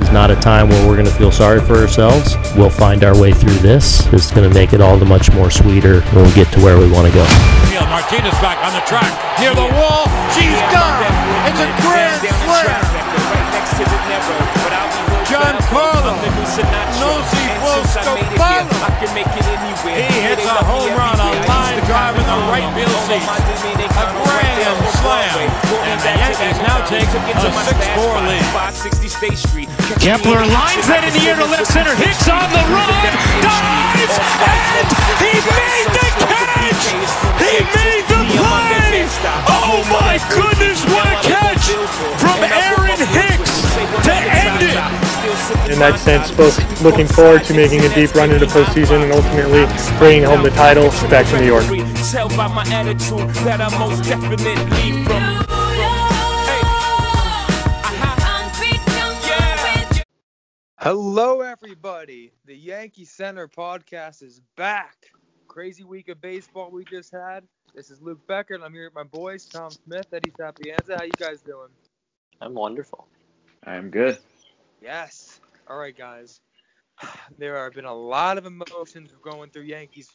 It's not a time where we're going to feel sorry for ourselves. We'll find our way through this. It's going to make it all the much more sweeter when we get to where we want to go. Martinez back on the track near the wall. She's done. It's a grand slam. John Giancarlo Nosy Scopano. He hits a home run, a line drive in the right field seat. A grand slam. And the Yankees now take a 6-4 lead. Kepler lines that in the air to left center. Hicks on the run. Dives. And he made the catch. He made the play. Oh my goodness, what a catch from Aaron Hicks to end it. in that sense, both looking forward to making a deep run into the postseason and ultimately bringing home the title back to New York. Hello, everybody. The Yankee Center podcast is back. Crazy week of baseball we just had. This is Luke Becker, and I'm here with my boys, Tom Smith, Eddie Sapienza. How you guys doing? I'm wonderful. I'm good. Yes. All right, guys. There have been a lot of emotions going through Yankees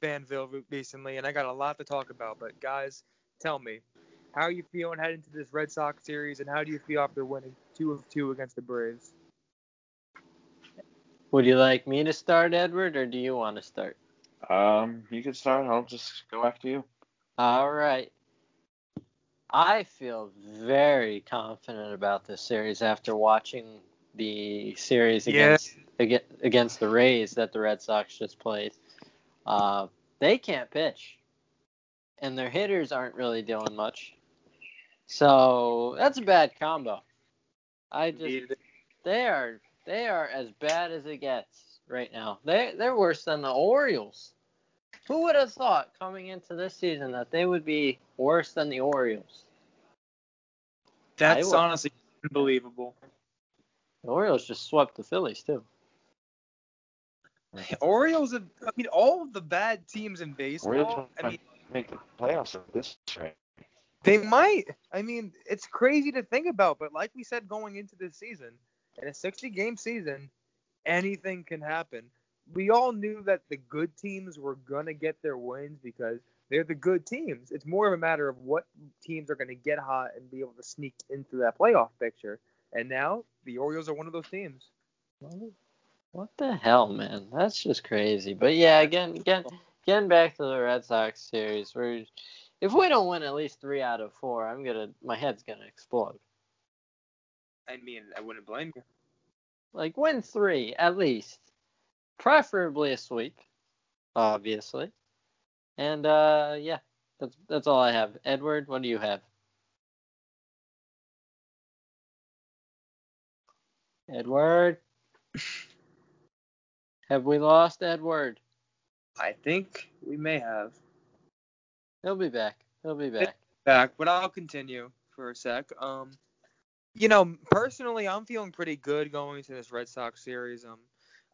fanville recently, and I got a lot to talk about. But guys, tell me, how are you feeling heading into this Red Sox series, and how do you feel after winning two of two against the Braves? Would you like me to start, Edward, or do you want to start? Um, you can start. I'll just go after you. All right. I feel very confident about this series after watching the series against against, against the Rays that the Red Sox just played. Uh, they can't pitch, and their hitters aren't really doing much. So that's a bad combo. I just they are they are as bad as it gets right now. They they're worse than the Orioles. Who would have thought coming into this season that they would be worse than the Orioles? That's honestly unbelievable. The Orioles just swept the Phillies too. The Orioles have, I mean, all of the bad teams in Orioles baseball, I mean, make the playoffs at this rate. they might. I mean, it's crazy to think about, but like we said going into this season, in a 60 game season, anything can happen. We all knew that the good teams were going to get their wins because they're the good teams. It's more of a matter of what teams are going to get hot and be able to sneak into that playoff picture. And now the Orioles are one of those teams. What the hell, man? That's just crazy. But yeah, again, again, getting back to the Red Sox series, where if we don't win at least three out of four, I'm gonna, my head's gonna explode. I mean, I wouldn't blame you. Like win three at least, preferably a sweep, obviously. And uh, yeah, that's that's all I have. Edward, what do you have? Edward, have we lost Edward? I think we may have. He'll be back. He'll be back. back, but I'll continue for a sec. Um, you know, personally, I'm feeling pretty good going into this Red Sox series. Um,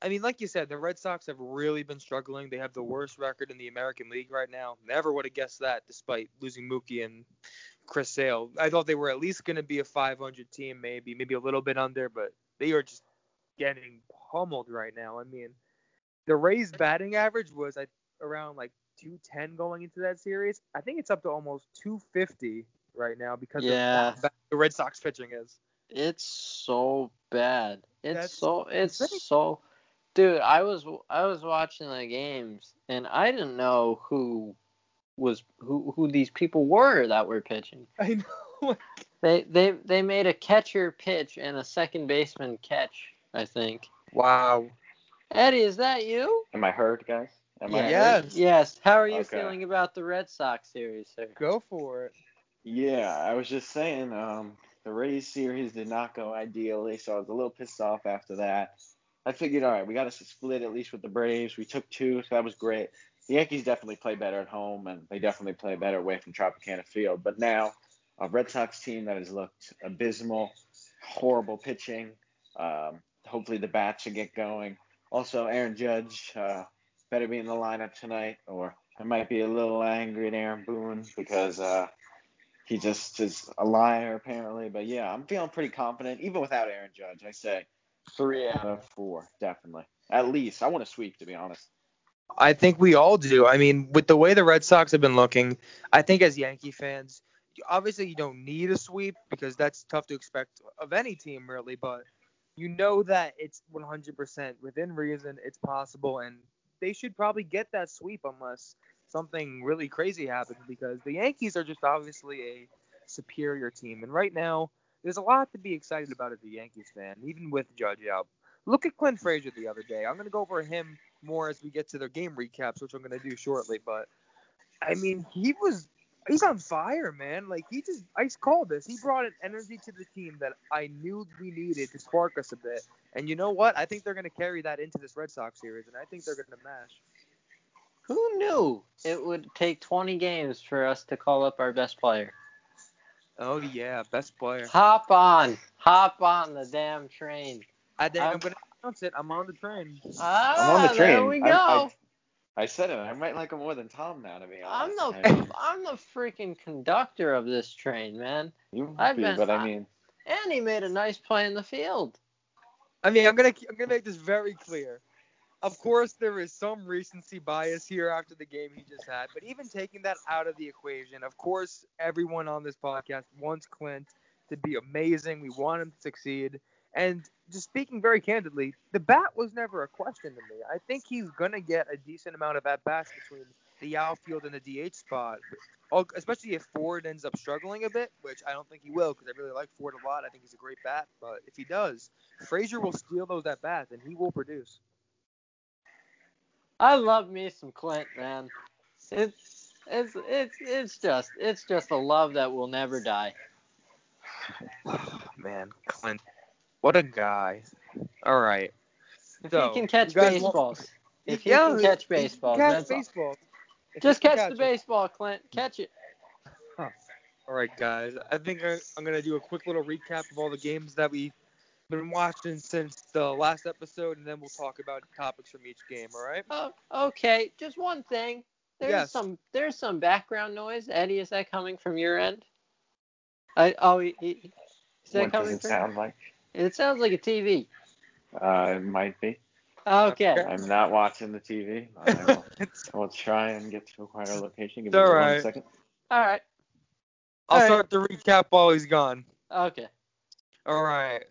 I mean, like you said, the Red Sox have really been struggling. They have the worst record in the American League right now. Never would have guessed that, despite losing Mookie and Chris Sale. I thought they were at least going to be a 500 team, maybe, maybe a little bit under, but they are just getting pummeled right now. I mean, the Rays' batting average was at around like 210 going into that series. I think it's up to almost 250 right now because Yeah. of how bad the Red Sox pitching is. It's so bad. It's That's so it's insane. so dude, I was I was watching the games and I didn't know who was who who these people were that were pitching. I know. They they they made a catcher pitch and a second baseman catch, I think. Wow. Eddie, is that you? Am I heard, guys? Am I Yeah. heard? Yes. Yes. How are you Okay. feeling about the Red Sox series, sir? Go for it. Yeah, I was just saying, um, the Rays series did not go ideally, so I was a little pissed off after that. I figured, all right, we got us a split at least with the Braves. We took two, so that was great. The Yankees definitely play better at home, and they definitely play better away from Tropicana Field. But now, a Red Sox team that has looked abysmal, horrible pitching. Um, hopefully the bats should get going. Also, Aaron Judge uh, better be in the lineup tonight, or I might be a little angry at Aaron Boone because uh, he just is a liar apparently. But yeah, I'm feeling pretty confident, even without Aaron Judge. I say three out of four, definitely. At least I want to sweep, to be honest. I think we all do. I mean, with the way the Red Sox have been looking, I think as Yankee fans, obviously you don't need a sweep because that's tough to expect of any team really, but you know that it's 100% within reason, it's possible, and they should probably get that sweep unless something really crazy happens because the Yankees are just obviously a superior team, and right now there's a lot to be excited about as a Yankees fan, even with Judge out. Look at Clint Frazier the other day. I'm going to go over him more as we get to their game recaps, which I'm going to do shortly. But I mean, he was he's on fire, man. Like he just ice called this. He brought an energy to the team that I knew we needed to spark us a bit. And you know what? I think they're going to carry that into this Red Sox series, and I think they're going to mash. Who knew it would take 20 games for us to call up our best player? Oh yeah, best player. Hop on, hop on the damn train. I think I'm, I'm- going to announce it. I'm on the train. Ah, I'm on the train. There we go. I, I, I said it. I might like him more than Tom now, to be honest. I'm the I mean, I'm the freaking conductor of this train, man. you I've be, been- but I mean, And he made a nice play in the field. I mean, I'm gonna I'm gonna make this very clear. Of course, there is some recency bias here after the game he just had, but even taking that out of the equation, of course, everyone on this podcast wants Clint to be amazing. We want him to succeed. And just speaking very candidly, the bat was never a question to me. I think he's gonna get a decent amount of at bats between the outfield and the DH spot, uh, especially if Ford ends up struggling a bit, which I don't think he will because I really like Ford a lot. I think he's a great bat, but if he does, Frazier will steal those at bats and he will produce. I love me some Clint, man. It's it's it's it's just it's just a love that will never die. Man, Clint, what a guy. All right. If So, he can catch baseballs, if he Yeah, can catch baseballs, catch that's baseball. If just can catch the it. baseball, Clint. Catch it. All right, guys. I think I- I'm gonna do a quick little recap of all the games that we've been watching since the last episode, and then we'll talk about topics from each game. All right? Oh, okay. Just one thing. There's Yes. some there's some background noise. Eddie, is that coming from your end? I oh, he, he, is that what does it from? sound like? It sounds like a TV. Uh, it might be. Okay. Okay. I'm not watching the TV. I will, I will try and get to a quieter location. Give me all one right. second. All right. I'll All right. start the recap while he's gone. Okay. All right.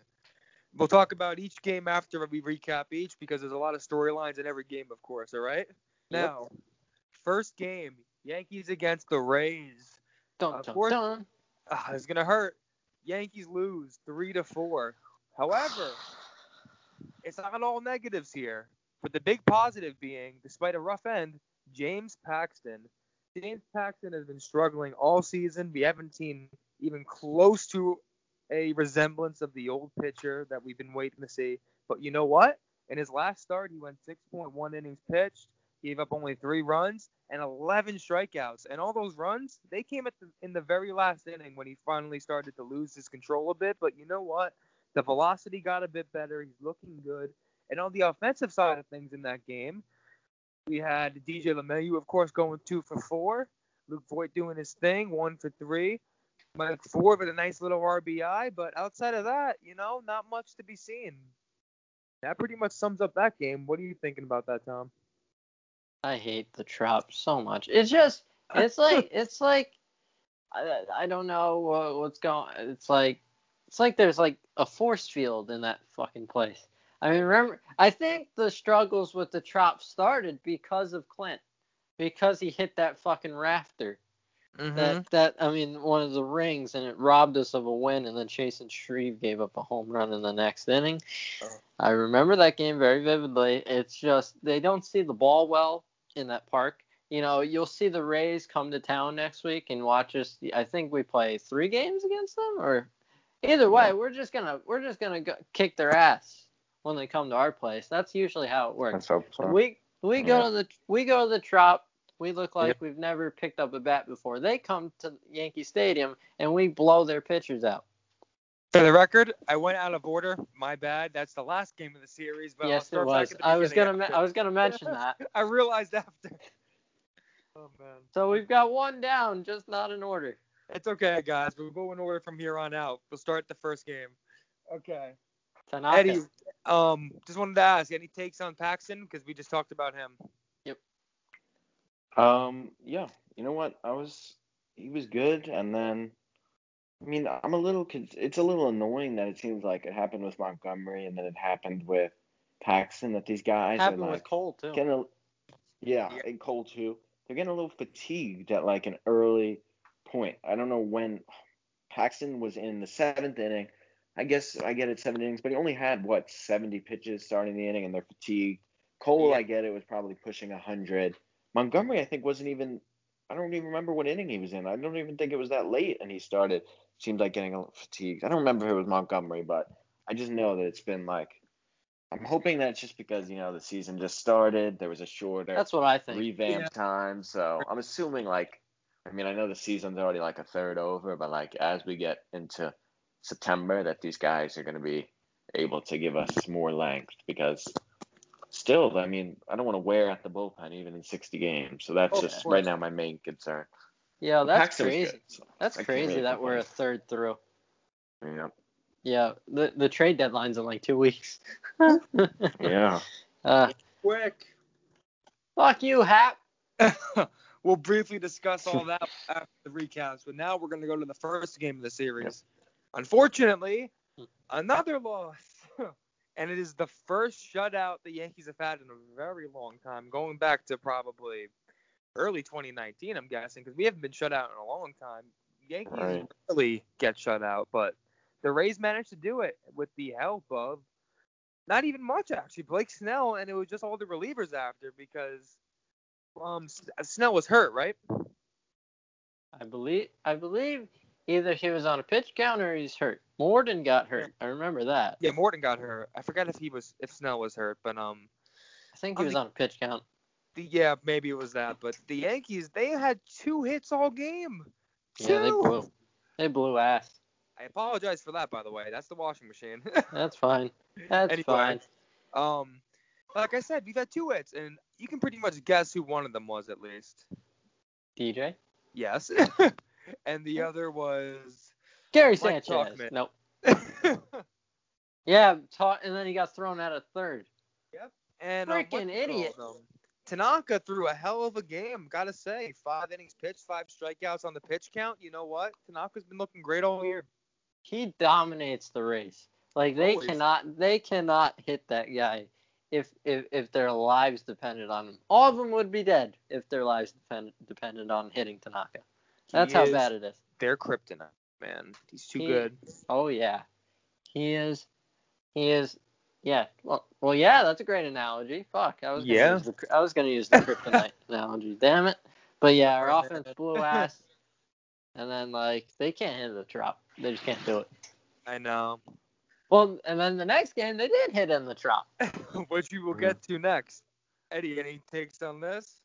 We'll talk about each game after we recap each because there's a lot of storylines in every game, of course. All right. Now, first game, Yankees against the Rays. Dun, Of dun, course. dun. Ah, it's gonna hurt. Yankees lose three to four. However, it's not all negatives here. But the big positive being, despite a rough end, James Paxton. James Paxton has been struggling all season. We haven't seen even close to a resemblance of the old pitcher that we've been waiting to see. But you know what? In his last start, he went 6.1 innings pitched, gave up only three runs and 11 strikeouts. And all those runs, they came the, in the very last inning when he finally started to lose his control a bit. But you know what? The velocity got a bit better. He's looking good. And on the offensive side of things in that game, we had DJ LeMahieu, of course, going two for four. Luke Voit doing his thing, one for three. Mike Ford with a nice little RBI. But outside of that, you know, not much to be seen. That pretty much sums up that game. What are you thinking about that, Tom? I hate the Trop so much. It's just, it's like, it's like, I, I don't know what, what's going. It's like, it's like there's like a force field in that fucking place. I mean, remember, I think the struggles with the Trop started because of Clint, because he hit that fucking rafter. Mm-hmm. That that I mean, one of the rings, and it robbed us of a win. And then Chasen Shreve gave up a home run in the next inning. Oh. I remember that game very vividly. It's just they don't see the ball well in that park. You know, you'll see the Rays come to town next week and watch us. I think we play three games against them, or either way, we're just gonna we're just gonna go, kick their ass when they come to our place. That's usually how it works. So. We we go to the we go to the Trop. We look like we've never picked up a bat before. They come to Yankee Stadium and we blow their pitchers out. For the record, I went out of order. My bad. That's the last game of the series. But I'll yes, it was. I was gonna me- I was gonna mention that. I realized after. Oh man. So we've got one down, just not in order. It's okay, guys. We'll go in order from here on out. We'll start the first game. Okay. Tanaka. Eddie, Um, just wanted to ask, any takes on Paxton? Because we just talked about him. Um, yeah, you know what? I was he was good, and then I mean, I'm a little it's a little annoying that it seems like it happened with Montgomery and then it happened with Paxton that these guys Happened are like with Cole too. getting a, yeah, Yeah. and Cole too. They're getting a little fatigued at like an early point. I don't know when Paxton was in the seventh inning. I guess I get it seven innings, but he only had what 70 pitches starting the inning, and they're fatigued. Cole, Yeah. I get it, was probably pushing 100. Montgomery, I think, wasn't even. I don't even remember what inning he was in. I don't even think it was that late, and he started. Seemed like getting a little fatigued. I don't remember if it was Montgomery, but I just know that it's been like. I'm hoping that's just because you know the season just started. There was a shorter That's what I think. revamp Yeah. time, so I'm assuming like. I mean, I know the season's already like a third over, but like as we get into September, that these guys are going to be able to give us more length because still, I mean, I don't want to wear at the bullpen even in 60 games. So that's Oh, just right now my main concern. Yeah, But that's Paxton crazy. good, so That's crazy really that we're a third through. Yeah. Yeah, the the trade deadline's in like two weeks. Yeah. uh, Quick. fuck you, Hap. we'll briefly discuss all that after the recaps, but now we're going to go to the first game of the series. Unfortunately, another loss. And it is the first shutout the Yankees have had in a very long time, going back to probably early 2019, I'm guessing, because we haven't been shut out in a long time. Yankees Right. rarely get shut out, but the Rays managed to do it with the help of not even much actually. Blake Snell, and it was just all the relievers after because um Snell was hurt, right? I believe I believe either he was on a pitch count or he's hurt. Morton got hurt. I remember that. Yeah, Morton got hurt. I forgot if he was if Snell was hurt, but um I think he On was the- on a pitch count. the, yeah maybe it was that. But the Yankees they had two hits all game. Two. Yeah, they blew. They blew ass. I apologize for that, by the way. That's the washing machine. That's fine. That's Anyway. fine. um, like I said, we've had two hits, and you can pretty much guess who one of them was at least. DJ. Yes. and the other was. Gary Mike Sanchez. Tauchman. Nope. Yeah, ta- and then he got thrown out of third. And uh, Freaking what do you call idiot. them? Tanaka threw a hell of a game, gotta say. Five innings pitched, five strikeouts on the pitch count. You know what? Tanaka's been looking great all year. He dominates the Rays. Like they Always. cannot they cannot hit that guy if if if their lives depended on him. All of them would be dead if their lives depend, depended on hitting Tanaka. That's He how is bad it is. They're kryptonite, man. He's too He- good. Oh yeah, he is. He is. Yeah. Well, well, yeah. That's a great analogy. Fuck. I was. Gonna Yeah. Use the, I was gonna use the kryptonite analogy. Damn it. But yeah, our offense blew ass. And then like they can't hit the Trop. They just can't do it. I know. Well, and then the next game they did hit in the Trop. Which we will get to next. Eddie, any takes on this?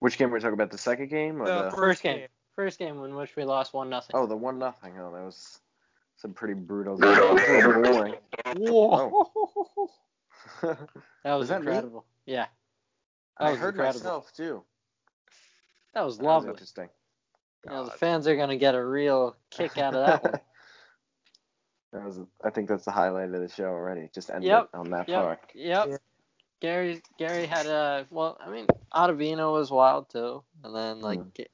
Which game we're talking about? The second game or The the? First game. First game in which we lost one nothing. Oh, the one nothing. Oh, that was some pretty brutal. Game. Pretty boring. That was, Was that me? incredible. Yeah. That I was heard incredible. myself too. That was That was lovely. interesting. You know, the fans are gonna get a real kick out of that one. That was. I think that's the highlight of the show already. Just ended Yep, on that Yep. part. Yep. Yeah. Gary Gary had a well, I mean, Ottavino was wild too, and then like, Mm.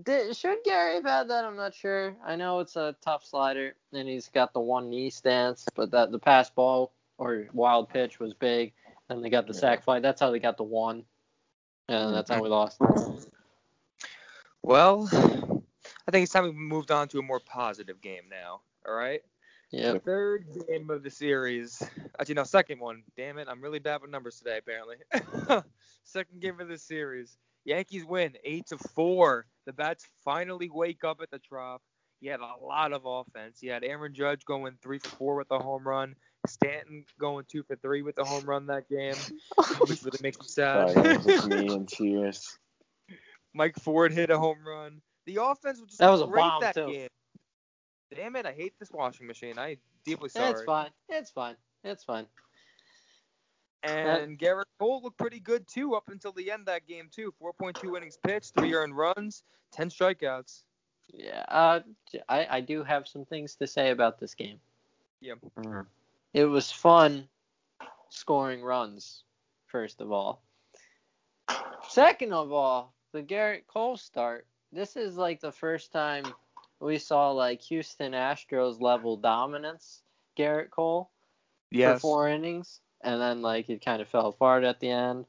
Did, should Gary have had that? I'm not sure. I know it's a tough slider, and he's got the one knee stance, but that the pass ball or wild pitch was big, and they got the sac fly. That's how they got the one, and that's how we lost. Well, I think it's time we moved on to a more positive game now. All right. Yep. Third game of the series. Actually, no, second one. Damn it, I'm really bad with numbers today, apparently. second game of the series. Yankees win eight to four. The bats finally wake up at the Trop. You had a lot of offense. You had Aaron Judge going three for four with a home run. Stanton going two for three with a home run that game, which really makes me sad. yeah, it was just me in tears. Mike Ford hit a home run. The offense was just That was a bomb, that too. game. Damn it, I hate this washing machine. I deeply sorry. It's fine. It's fine. It's fine. And Gerrit Cole looked pretty good too up until the end of that game too. 4.2 innings pitched, three earned runs, 10 strikeouts. Yeah. Uh, I I do have some things to say about this game. Yeah. It was fun scoring runs. First of all. Second of all, the Gerrit Cole start. This is like the first time we saw like Houston Astros level dominance. Gerrit Cole for four innings, and then like it kind of fell apart at the end.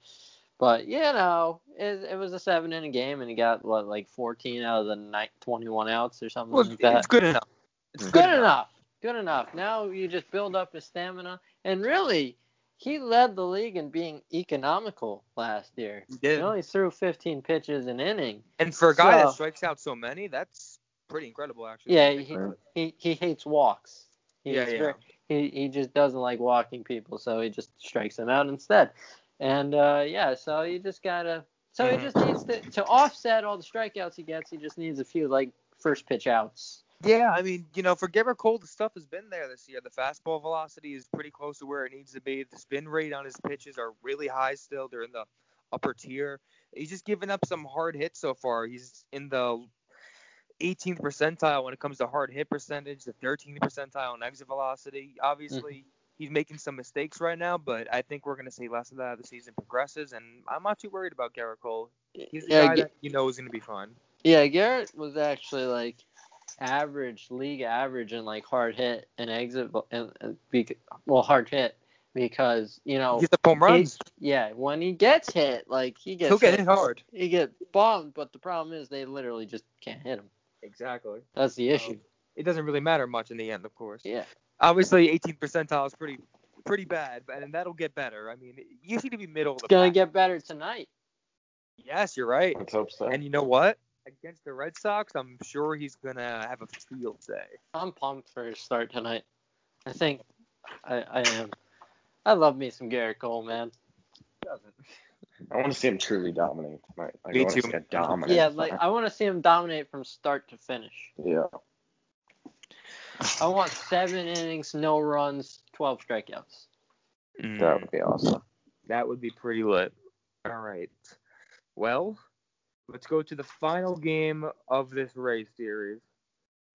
But you know, it, it was a seven inning game, and he got what like 14 out of the night 21 outs or something Well, like that. it's good enough. It's good enough. Good enough. Now you just build up his stamina, and really, he led the league in being economical last year. He did. He only threw 15 pitches an inning. And for a guy that strikes out so many, that's pretty incredible, actually. Yeah, he he, he hates walks. He's Yeah, yeah. very- he he just doesn't like walking people, so he just strikes them out instead. And uh, yeah, so you just gotta. So Mm-hmm. he just needs to to offset all the strikeouts he gets. He just needs a few like first pitch outs. Yeah, I mean, you know, for Gerrit Cole, the stuff has been there this year. The fastball velocity is pretty close to where it needs to be. The spin rate on his pitches are really high still. They're in the upper tier. He's just given up some hard hits so far. He's in the 18th percentile when it comes to hard hit percentage, the 13th percentile on exit velocity. Obviously, mm-hmm. he's making some mistakes right now, but I think we're going to see less of that as the season progresses. And I'm not too worried about Gerrit Cole. He's the Yeah, guy that you know is going to be fun. Yeah, Gerrit was actually like average, league average in like hard hit and exit, and, well, hard hit because you know He's the home he- runs. yeah, when he gets hit, like he gets He'll get hit hard. He gets bombed, but the problem is they literally just can't hit him. Exactly. That's the um, issue. It doesn't really matter much in the end, of course. Yeah. Obviously, 18th percentile is pretty pretty bad, but and that'll get better. I mean, you need to be middle of the It's gonna pack. get better tonight. Yes, you're right. Let's hope so. And you know what? Against the Red Sox, I'm sure he's gonna have a field day. I'm pumped for his start tonight. I think I, I am. I love me some Gerrit Cole, man. I want to see him truly dominate tonight. Like, Me I want too. to see a dominant. Yeah, like I want to see him dominate from start to finish. yeah. I want seven innings, no runs, twelve strikeouts. Mm. That would be awesome. That would be pretty lit. All right. Well, let's go to the final game of this Rays series.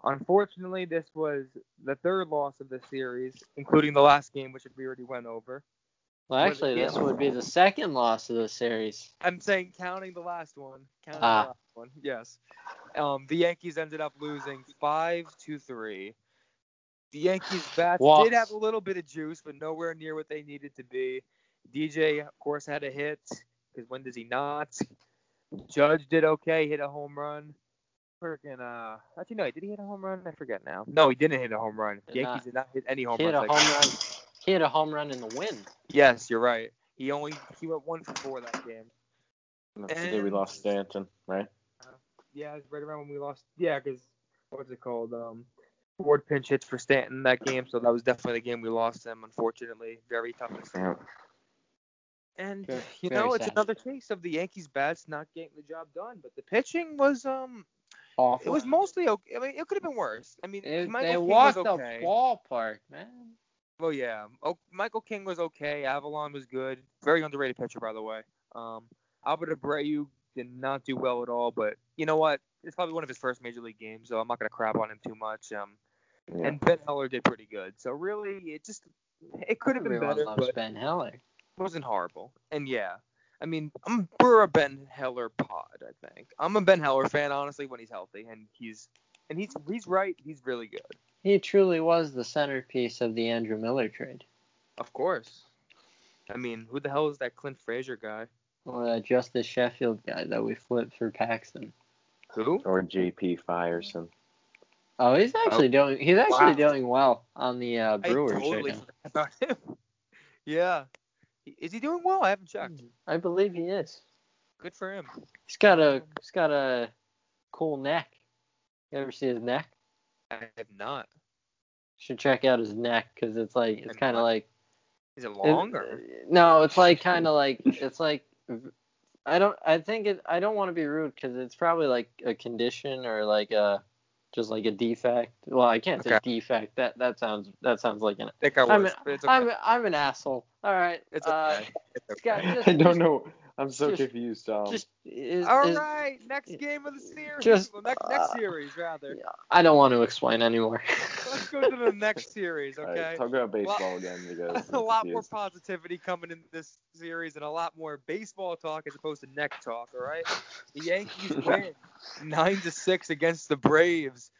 Unfortunately, this was the third loss of the series, including the last game, which we already went over. Well, actually, this would be the second loss of the series. I'm saying counting the last one. Counting Ah. the last one. Yes. Um, the Yankees ended up losing five to three. The Yankees bats Walks. did have a little bit of juice, but nowhere near what they needed to be. DJ, of course, had a hit because when does he not? Judge did okay, hit a home run. Freaking uh, actually no, did he hit a home run? I forget now. No, he didn't hit a home run. Did Yankees not. did not hit any home He hit a runs. home like- run. He hit a home run in the win. Yes, you're right. He only he went one for four that game. That's the day we lost Stanton, right? Yeah, it's right around when we lost. Yeah, because what's it called? Um, Ford pinch hits for Stanton that game, so that was definitely the game we lost him. Unfortunately, very tough. Yeah. And Very- you know, it's sad. another case of the Yankees bats not getting the job done. But the pitching was um, Awful. it was mostly okay. I mean, it could have been worse. I mean, It- Michael they King walked was the ballpark, man. Well, yeah. Oh, Michael King was okay. Avilan was good. Very underrated pitcher, by the way. Um, Albert Abreu did not do well at all, but you know what? It's probably one of his first major league games, so I'm not gonna crap on him too much. Um, Yeah. and Ben Heller did pretty good. So really, it just it could have been Everyone better, loves but Ben Heller. it wasn't horrible. And yeah, I mean, I'm we're a Ben Heller pod. I think I'm a Ben Heller fan, honestly, when he's healthy, and he's and he's he's right. He's really good. He truly was the centerpiece of the Andrew Miller trade. Of course. I mean, who the hell is that Clint Frazier guy? Or that Justus Sheffield guy that we flipped for Paxton. Who? Or JP Feyereisen. Oh, he's actually doing. He's actually Wow. doing well on the uh, Brewers I totally right now. forgot about him. yeah. Is he doing well? I haven't checked. I believe he is. Good for him. He's got a. He's got a cool neck. You ever see his neck? I have not. Should check out his neck because it's like it's kind of like. Is it it- long or? No, it's like kind of like it's like. I don't. I think it. I don't want to be rude because it's probably like a condition or like a, just like a defect. Well, I can't say Okay. defect. That that sounds that sounds like an. I think I I'm an, but it's okay. I'm I'm an asshole. All right. it's uh, okay. It's it's got okay. just- I don't know. I'm so Just- confused, Tom. Just is, All is- right, next game of the series. Just, well, next, next uh, series rather. I don't want to explain anymore. Let's go to the next series, okay? right, talk about baseball again because a I'm lot more positivity coming in this series and a lot more baseball talk as opposed to neck talk. All right, the Yankees win nine to six against the Braves.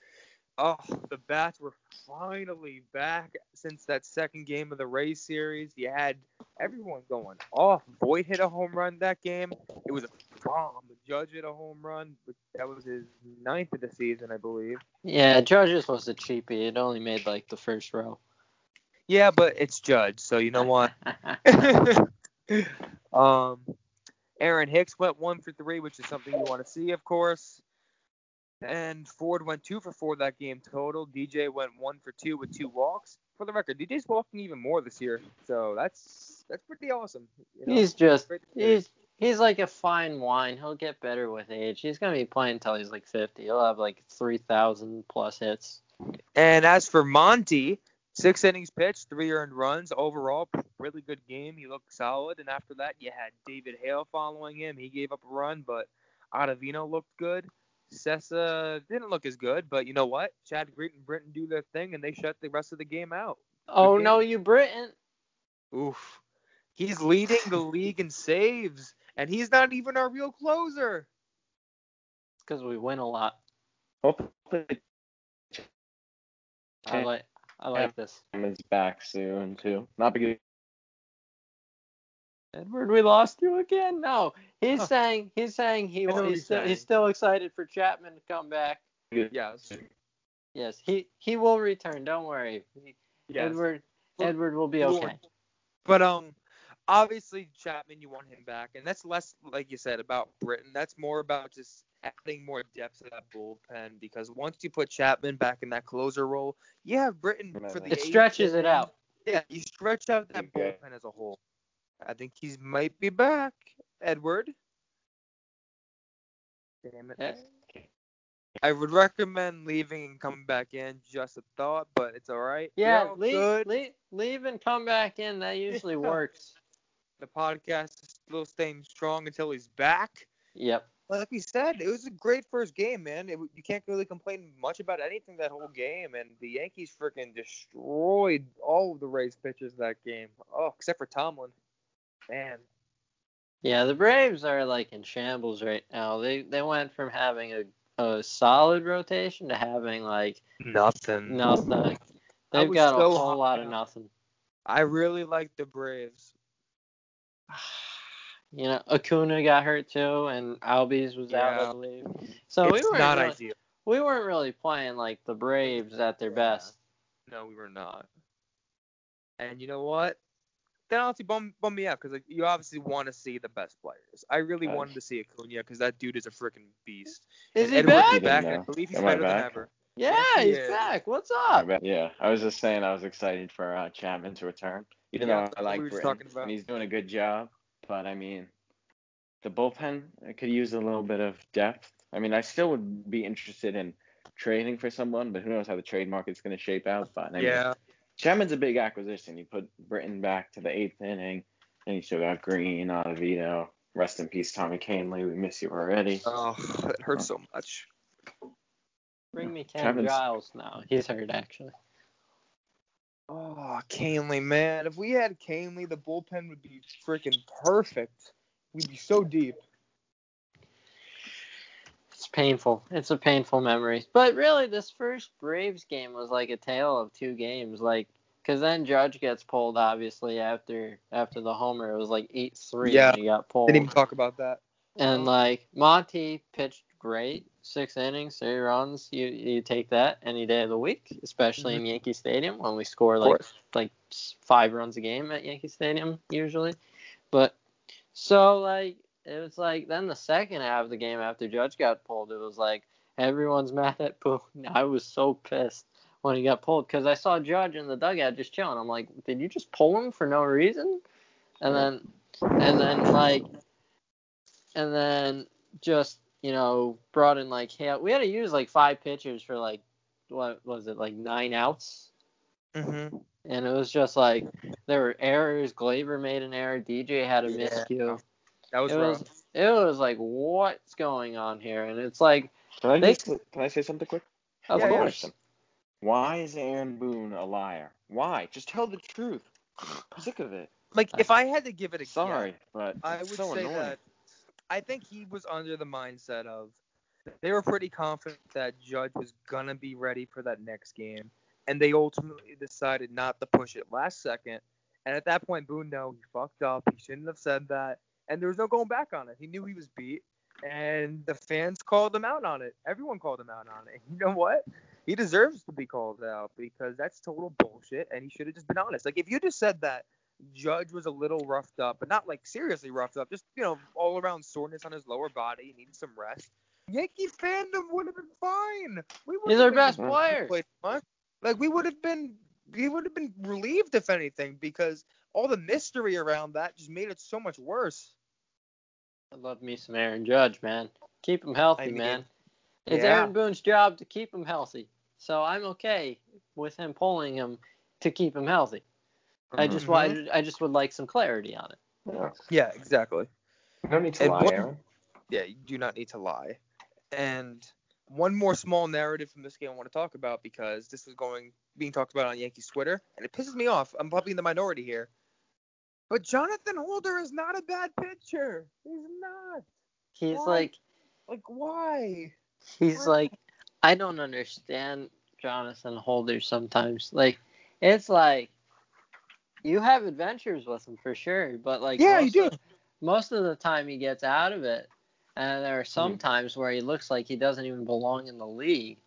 Oh, the bats were finally back since that second game of the Rays series. You had everyone going off. Boyd hit a home run that game. It was a bomb. The Judge hit a home run. That was his ninth of the season, I believe. yeah, Judges was a cheapie. It only made like the first row. Yeah, but it's Judge, so you know what? um, Aaron Hicks went one for three, which is something you want to see, of course. And Ford went two for four that game total. DJ went one for two with two walks. For the record, DJ's walking even more this year, so that's that's pretty awesome. you know? he's just Great to see. he's he's like a fine wine. He'll get better with age. He's gonna be playing until he's like 50. He'll have like 3,000 plus hits. And as for Monty, six innings pitched, three earned runs. Overall, really good game. He looked solid. And after that, you had David Hale following him. He gave up a run, but Ottavino looked good. Cessa didn't look as good, but you know what? Chad Green and Britton do their thing, and they shut the rest of the game out. Oh game. no, you Britton. Oof. He's leading the league in saves, and he's not even our real closer. Because we win a lot. Hopefully, I like I like this. Chapman's back soon too. Not because Edward, we lost you again. No, he's Huh. saying he's saying he I he's he's still, saying. he's still excited for Chapman to come back. Yes. Yes, he he will return. Don't worry. Yes. Edward Edward will be okay. But um, obviously Chapman, you want him back, and that's less like you said about Britton. That's more about just adding more depth to that bullpen because once you put Chapman back in that closer role, you have Britton for the It eighth stretches it out. Yeah, you stretch out that Okay. bullpen as a whole. I think he might be back, Edward. Damn it. Yeah. I would recommend leaving and coming back in. Just a thought, but it's all right. Yeah, leave, leave leave and come back in. That usually Yeah. works. The podcast is still staying strong until he's back. Yep. Like we said, it was a great first game, man. It, you can't really complain much about anything that whole game, and the Yankees freaking destroyed all of the Rays pitchers that game. Oh, except for Tomlin. Man, Yeah, the Braves are like in shambles right now. They they went from having a, a solid rotation to having like nothing. nothing. They've was got a whole lot of nothing. I really like the Braves. You know, Acuna got hurt too, and Albies was out, I believe. So we weren't not really, ideal. we weren't really playing like the Braves at their Yeah. best. No, we were not. And you know what? That honestly bummed, bum me out because like, you obviously want to see the best players. I really Right. wanted to see Acuna because that dude is a freaking beast. Is And he Edward's back? Back. didn't I believe he's Am better than ever. Yeah, Yes, he's is. back. What's up? yeah, I was just saying I was excited for uh, Chapman to return, even Yeah, though I like we were Britton, talking about. and he's doing a good job. But I mean, the bullpen could use a little bit of depth. I mean, I still would be interested in trading for someone, but who knows how the trade market's going to shape out. But I mean, Yeah. Chapman's a big acquisition. You put Britton back to the eighth inning, and you still got Green, Ottavino. Rest in peace, Tommy Kahnle. We miss you already. Oh, it hurts so much. Bring me Ken Chapman's- Giles now. He's hurt actually. Oh, Kahnle, man. If we had Kahnle, the bullpen would be freaking perfect. We'd be so deep. It's painful. It's a painful memory. But really, this first Braves game was like a tale of two games. Like, because then Judge gets pulled, obviously after after the homer. It was like eight three Yeah. when he got pulled. Didn't even talk about that. And like Monty pitched great, six innings, three runs. You you take that any day of the week, especially in mm-hmm. Yankee Stadium when we score like like five runs a game at Yankee Stadium usually. But so like it was like then the second half of the game after Judge got pulled, it was like everyone's mad at Boone. I was so pissed when he got pulled because I saw Judge in the dugout just chilling. I'm like, did you just pull him for no reason? And then and then like and then just you know brought in like Hale. We had to use like five pitchers for like what was it like nine outs, Mm-hmm. and it was just like there were errors. Gleyber made an error. DJ had a miscue. That was it rough. was it was like what's going on here, and it's like Can I, They- just, can I say something quick? of Yeah, yeah. course. Why is Aaron Boone a liar? Why? Just tell the truth. I'm sick of it. Like if I had to give it a Sorry, guess, but I it's would so say annoying. that I think he was under the mindset of they were pretty confident that Judge was gonna be ready for that next game, and they ultimately decided not to push it last second. And at that point, Boone knew he fucked up. He shouldn't have said that, and there was no going back on it. He knew he was beat, and the fans called him out on it. Everyone called him out on it. You know what? He deserves to be called out because that's total bullshit, and he should have just been honest. Like if you just said that Judge was a little roughed up, but not like seriously roughed up, just you know, all around soreness on his lower body, he needed some rest. Yankee fandom would have been fine. We He's our best player. played. Like we would have been, we would have been relieved if anything, because all the mystery around that just made it so much worse. I love me some Aaron Judge, man. Keep him healthy, I mean, man. It's yeah. Aaron Boone's job to keep him healthy. So I'm okay with him pulling him to keep him healthy. I just Mhm. wa- I just would like some clarity on it. Yeah. Yeah, exactly. No need to And lie, what- Aaron. Yeah, you do not need to lie. And one more small narrative from this game I want to talk about because this was going being talked about on Yankees Twitter, and it pisses me off. I'm probably in the minority here. But Jonathan Holder is not a bad pitcher. He's not. He's Why? like Like why? he's Why? like I don't understand Jonathan Holder sometimes. Like it's like you have adventures with him for sure, but like Yeah, you most do. Of, most of the time he gets out of it, and there are some Mm-hmm. times where he looks like he doesn't even belong in the league,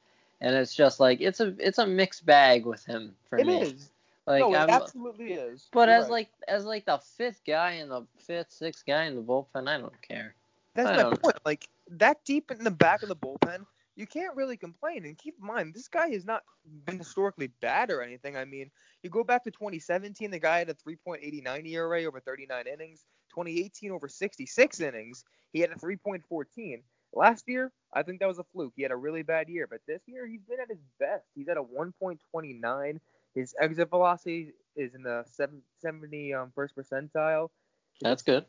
and it's just like it's a it's a mixed bag with him for It me. is. Like no, it I'm, absolutely is. but You're as right. like as like the fifth guy in the fifth sixth guy in the bullpen, I don't care. That's I my point. Like that deep in the back of the bullpen, you can't really complain. And keep in mind, this guy has not been historically bad or anything. I mean, you go back to 2017, the guy had a 3.89 ERA over 39 innings. 2018 over 66 innings, he had a 3.14. Last year, I think that was a fluke. He had a really bad year, but this year he's been at his best. He's at a 1.29. His exit velocity is in the 7, 70 um, first percentile. His That's good.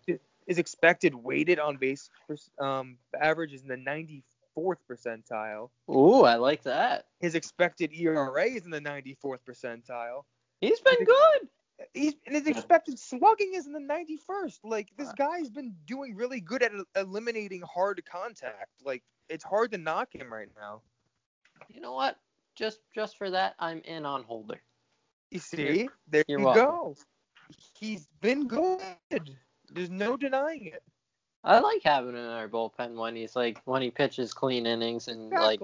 his expected weighted on base per- um, average is in the 94th percentile. Ooh, I like that. His expected ERA is in the 94th percentile. He's been good. He's and his expected slugging is in the 91st. Like this guy's been doing really good at eliminating hard contact. Like it's hard to knock him right now. You know what? Just just for that, I'm in on Holder. You see, there you're you welcome. go. He's been good. There's no denying it. I like having him in our bullpen when he's like when he pitches clean innings and like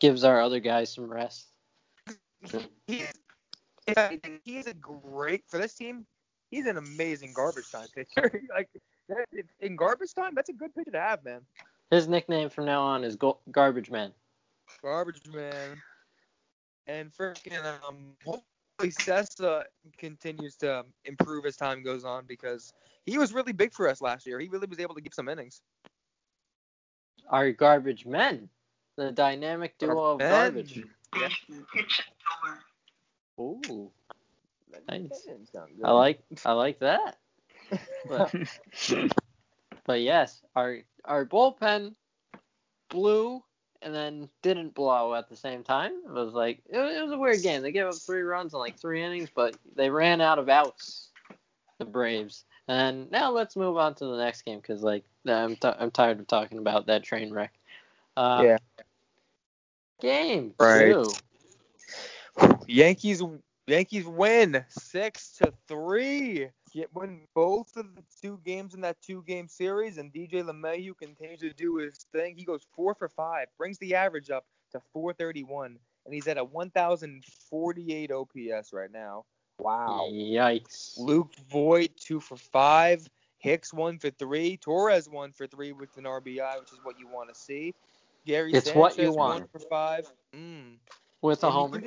gives our other guys some rest. he's if anything, he's a great for this team. He's an amazing garbage time pitcher. like in garbage time, that's a good pitcher to have, man. His nickname from now on is Go- Garbage Man. Garbage man. And freaking um, Cessa continues to um, improve as time goes on because he was really big for us last year. He really was able to give some innings. Our Garbage Men, the dynamic duo of Men. garbage. Yeah. Ooh, nice. That didn't. I like I like that. But, but yes, our our bullpen blew and then didn't blow at the same time. It was like it was, it was a weird game. They gave up three runs in like three innings, but they ran out of outs. The Braves. And now let's move on to the next game because like I'm t- I'm tired of talking about that train wreck. Uh, Yeah. Game Right. two. Yankees Yankees win six to three. Yet win both of the two games in that two game series, and DJ LeMahieu continues to do his thing. He goes four for five, brings the average up to 431, and he's at a 1,048 OPS right now. Wow. Yikes. Luke Voit two for five. Hicks one for three. Torres one for three with an RBI, which is what you want to see. Gary It's Sanchez what you want. one for five. Mm. With a homer.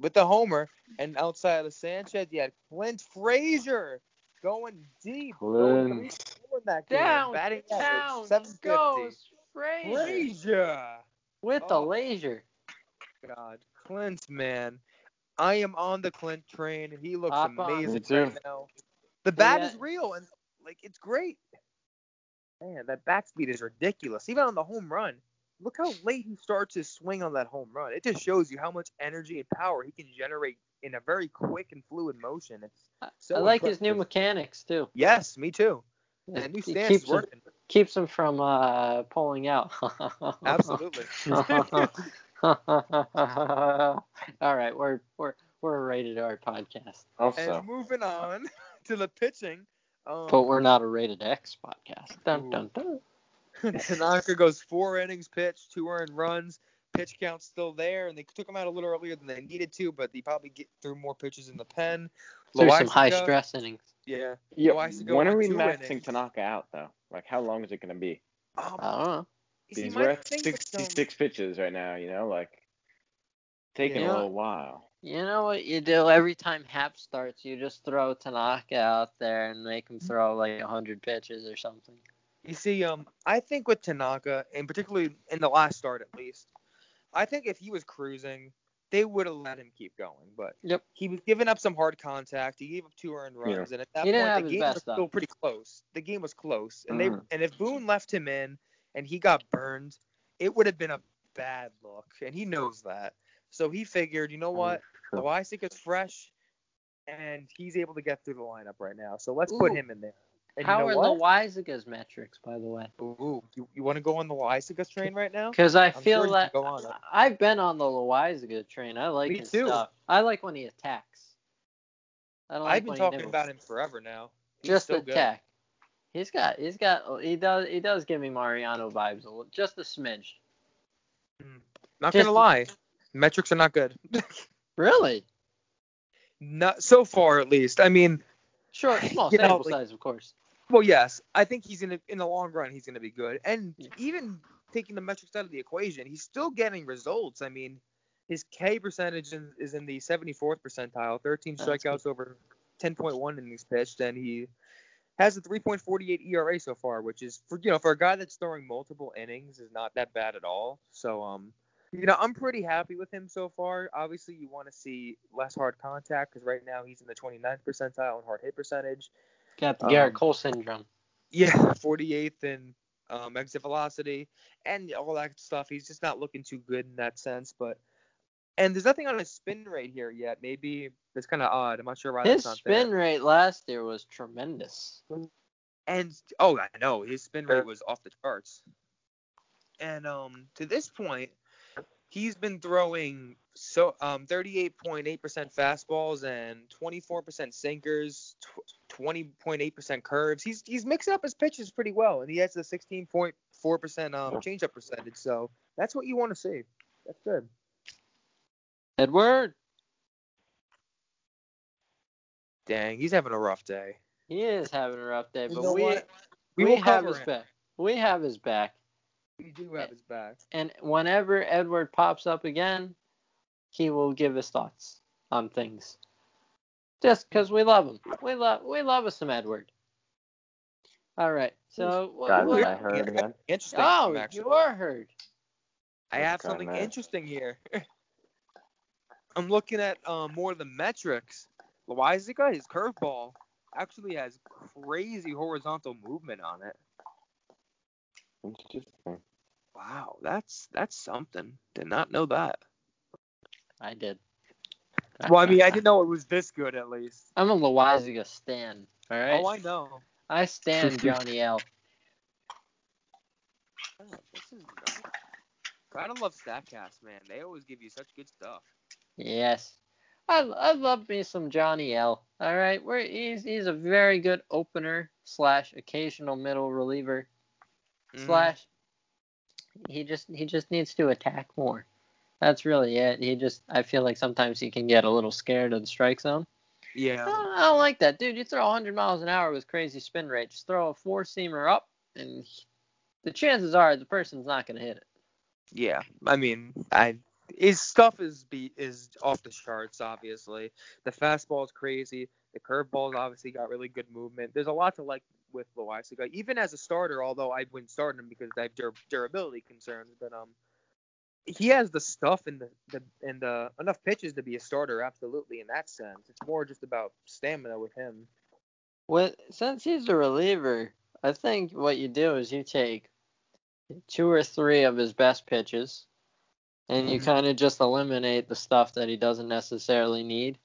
Could With the homer. And outside of Sanchez, you had Clint Frazier going deep. Going three Clint. for that game. Down, Batting down, goes Frazier. Frazier. With the Oh. laser. God. Clint, man. I am on the Clint train. He looks Hop amazing too. right now. The bat Yeah. is real, and like it's great. Man, that bat speed is ridiculous. Even on the home run, look how late he starts his swing on that home run. It just shows you how much energy and power he can generate in a very quick and fluid motion. It's so I like his new mechanics too. Yes, me too. Yeah, new stance keeps is him, working. keeps him from uh, pulling out. Absolutely. All right, we're we're we're a rated R podcast, Also, and moving on to the pitching. Um, but we're not a rated X podcast. Dun dun dun. Tanaka goes four innings pitched, two earned runs. Pitch count's still there, and they took him out a little earlier than they needed to, but they probably get through more pitches in the pen. Through some high stress innings. Yeah. yeah, Loaisiga when are we two maxing innings. Tanaka out though? Like, how long is it gonna be? Um, I don't know. you see, Because we're at thing with them- 66 pitches right now. You know, like taking Yeah. a little while. You know what you do every time Happ starts? You just throw Tanaka out there and make him throw like hundred pitches or something. You see, um, I think with Tanaka, and particularly in the last start at least, I think if he was cruising, they would have let him keep going. But Yep. he was giving up some hard contact. He gave up two earned Yeah. runs, and at that He point, the game best was stuff. still pretty close. The game was close, and Mhm. they and if Boone left him in and he got burned, it would have been a bad look, and he knows that. So he figured, you know what, Sure. Loaisiga's fresh, and he's able to get through the lineup right now. So let's put him in there. And How you are know what? Loaisiga's metrics, by the way? Ooh, you, you want to go on the Loaisiga train right now? Because I I'm feel sure that can go on it. I've been on the Loaisiga train. I like Me his too. stuff. I like when he attacks. I don't like I've been talking about him forever now. He's just so good. attack. He's got he's got he does he does give me Mariano vibes a little, just a smidge. Hmm. Not Just- gonna lie, metrics are not good. Really? not so far, at least. I mean, Short, small You know, sample like- size, of course. well, yes, I think he's in in the long run he's gonna be good. And Yeah. even taking the metrics out of the equation, he's still getting results. I mean, his K percentage in, is in the 74th percentile, 13 Oh, that's strikeouts over 10.1 innings pitched, and he has a 3.48 ERA so far, which is for you know for a guy that's throwing multiple innings is not that bad at all. So um, you know I'm pretty happy with him so far. Obviously, you want to see less hard contact because right now he's in the 29th percentile in hard hit percentage. Got the Um, Gerrit Cole syndrome. Yeah, 48th in um, exit velocity and all that stuff. He's just not looking too good in that sense. But and there's nothing on his spin rate here yet. Maybe that's kind of odd. I'm not sure why His that's not spin there. rate last year was tremendous. And oh, I know his spin rate was off the charts. And um, to this point, he's been throwing so um 38.8% fastballs and 24% sinkers, tw- 20.8% curves. He's he's mixing up his pitches pretty well, and he has a 16.4% um changeup percentage. So that's what you want to see. That's good. Edward, Dang, he's having a rough day. he is having a rough day, You but know we what? we, will have his back. We have his back. We do have his back. And whenever Edward pops up again, he will give his thoughts on things. Just because we love him. We love we love us some Edward. All right. So what, Guys, what- I heard again. Interesting. oh, actually. you are heard. I have That's something nice. interesting here. I'm looking at um, more of the metrics. Loaisiga, his curveball, actually has crazy horizontal movement on it. Interesting. Wow, that's that's something. Did not know that. I did. Well, I mean, I didn't know it was this good at least. I'm a Loaisiga stan. All right. Oh, I know. I stand Johnny L. Oh, this is nice. Gotta love Statcast, man. They always give you such good stuff. Yes. I, I love me some Johnny L. All right, We're, he's he's a very good opener slash occasional middle reliever Mhm. slash he just he just needs to attack more. That's really it. He just I feel like sometimes he can get a little scared of the strike zone. I Yeah. don't, I don't like that, dude. You throw 100 miles an hour with crazy spin rate. Just throw a four seamer up, and the chances are the person's not gonna hit it. Yeah, I mean, I his stuff is be is off the charts. Obviously, the fastball is crazy. The curveball's obviously got really good movement. There's a lot to like with Loaisiga, even as a starter. Although I wouldn't start him because I have dur- durability concerns, but um, he has the stuff and the, the and the enough pitches to be a starter. Absolutely, in that sense, it's more just about stamina with him. Well, since he's a reliever, I think what you do is you take two or three of his best pitches, and you Mhm. kind of just eliminate the stuff that he doesn't necessarily need,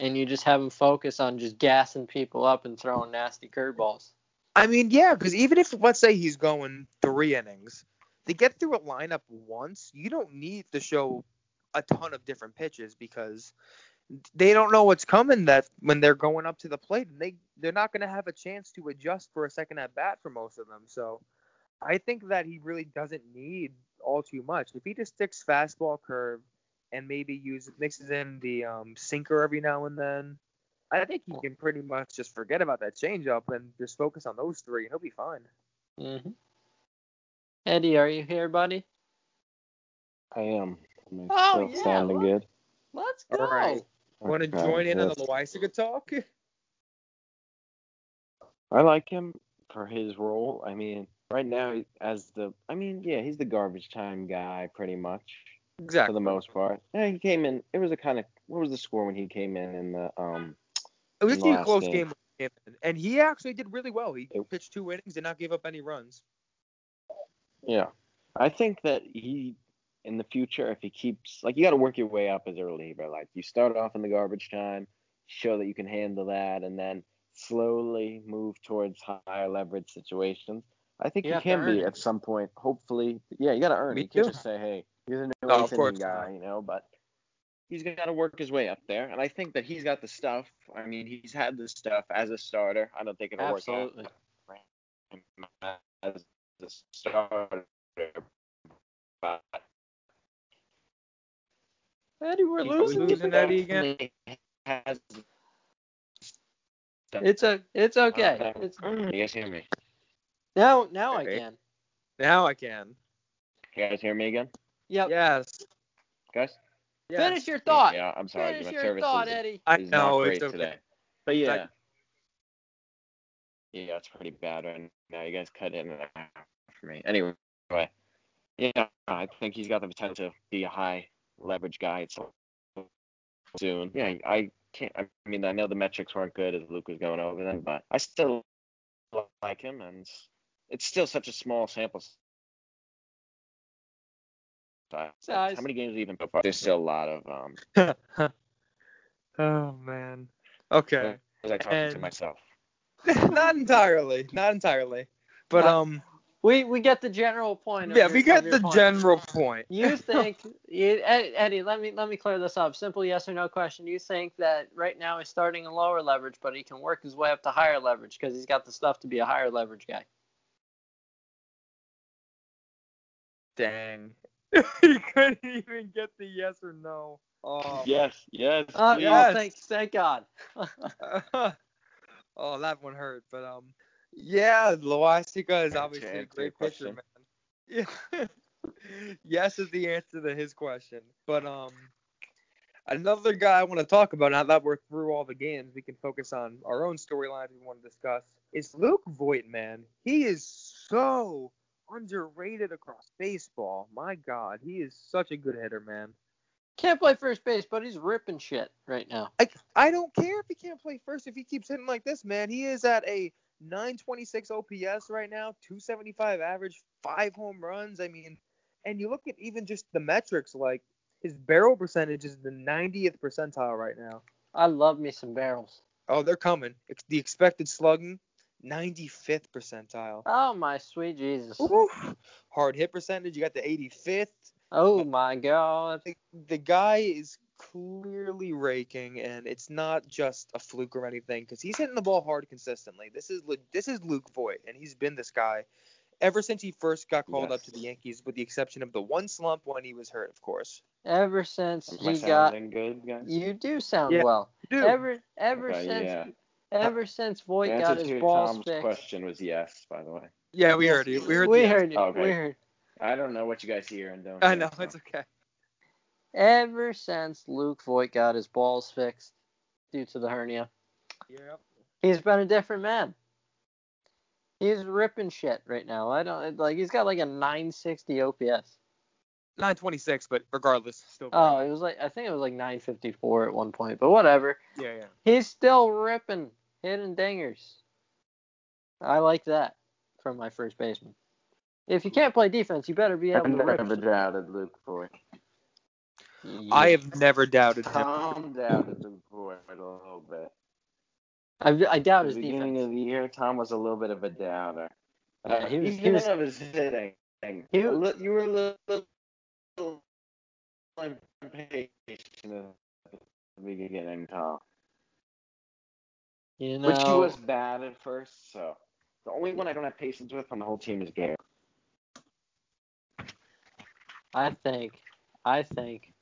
and you just have him focus on just gassing people up and throwing nasty curveballs. I mean, yeah, because even if let's say he's going three innings, to get through a lineup once, you don't need to show a ton of different pitches because they don't know what's coming that when they're going up to the plate and they they're not going to have a chance to adjust for a second at bat for most of them. So I think that he really doesn't need all too much. If he just sticks fastball curve and maybe use mixes in the um, sinker every now and then, I think he can pretty much just forget about that changeup and just focus on those three, and he'll be fine. hmm Eddie, are you here, buddy? I am. Am I Oh, still yeah, sounding look. good? Let's go. All right. Want to join in on the Loaisiga talk? I like him for his role. I mean, right now as the, I mean, yeah, he's the garbage time guy pretty much for the most part. Yeah, he came in. It was a kind of. What was the score when he came in in the um? It was a close game. game, and he actually did really well. He It- pitched two innings, did not give up any runs. Yeah, I think that he in the future, if he keeps like you got to work your way up as a reliever. Like you start off in the garbage time, show that you can handle that, and then slowly move towards higher leverage situations. I think You he can be it. at some point. Hopefully, yeah, you got to earn. Me it. You can't too. just say, "Hey, he's a new No, of course guy," not. you know. But he's got to work his way up there, and I think that he's got the stuff. I mean, he's had the stuff as a starter. I don't think it'll Absolutely. work out as a starter. But Eddie, we're losing. losing Eddie again? has. It's a, it's uh, okay. It's You guys hear me? now, now I can. Now I can. You guys hear me again, Yep. Yes. guys? yes. Finish your thought. Yeah, I'm sorry. Finish my your service thought, is, Eddie. I know not great it's okay. today. But yeah. Like- yeah, it's pretty bad right now. You guys cut in and out for me. Anyway, yeah, I think he's got the potential to be a high leverage guy so soon. Yeah, I can't. I mean, I know the metrics weren't good as Luke was going over them, but I still like him, and it's still such a small sample size. Size. How many games are you even so far? There's still a lot of um. oh man. Okay. Was I talking to myself? not entirely. Not entirely. But Not- um. We we get the general point. Yeah, your- we of got the point. general point. You think, you, Eddie? Let me let me clear this up. Simple yes or no question. You think that right now he's starting a lower leverage, but he can work his way up to higher leverage because he's got the stuff to be a higher leverage guy. Dang. he couldn't even get the yes or no. Oh. Yes, yes. Oh, please. yes. oh, thank thank God. oh, that one hurt. But um, yeah, Loaisiga is To obviously a answer great your pitcher, man. Yeah. yes is the answer to his question. But um, another guy I want to talk about now that we're through all the games, we can focus on our own storylines we want to discuss. Is Luke Voit, man? He is so underrated across baseball. My God, he is such a good hitter, man. Can't play first base, but he's ripping shit right now. I, I don't care if he can't play first if he keeps hitting like this, man. He is at a 926 OPS right now, 275 average, five home runs. I mean, and you look at even just the metrics, like his barrel percentage is the 90th percentile right now. I love me some barrels. Oh, they're coming. It's the expected slugging, 95th percentile. Oh my sweet Jesus. Oof. Hard hit percentage, you got the 85th. Oh my God. the, the guy is clearly raking, and it's not just a fluke or anything, because he's hitting the ball hard consistently. This is Lu- this is Luke Voit, and he's been this guy ever since he first got called up to the Yankees, with the exception of the one slump when he was hurt, of course. Ever since Am I he got, good, guys? you do sound Yeah. well. Dude, Ever ever Okay, since yeah. Ever since Voit The got answer his to balls Tom's fixed. question was yes, by the way. yeah, we heard you. We heard. we heard you. Oh, okay. We heard. I don't know what you guys hear and don't. I hear, know so. it's okay. Ever since Luke Voit got his balls fixed due to the hernia, Yeah. he's been a different man. He's ripping shit right now. I don't like. He's got like a 960 OPS. 926, but regardless, still. Oh, it was like I think it was like 954 at one point, but whatever. yeah, yeah. He's still ripping, hitting dingers. I like that from my first baseman. If you can't play defense, you better be able to. I've to rip. never doubted Luke Voit. I have never doubted him. Tom doubted Luke Voit a little bit. I, I doubt At his the beginning defense. of the year, Tom was a little bit of a doubter. Yeah, he was- he was- of his hitting. He was- you were a little, little impatient at the beginning, Tom. You know, Which he was bad at first, so. The only one I don't have patience with on the whole team is Garrett. I think, I think.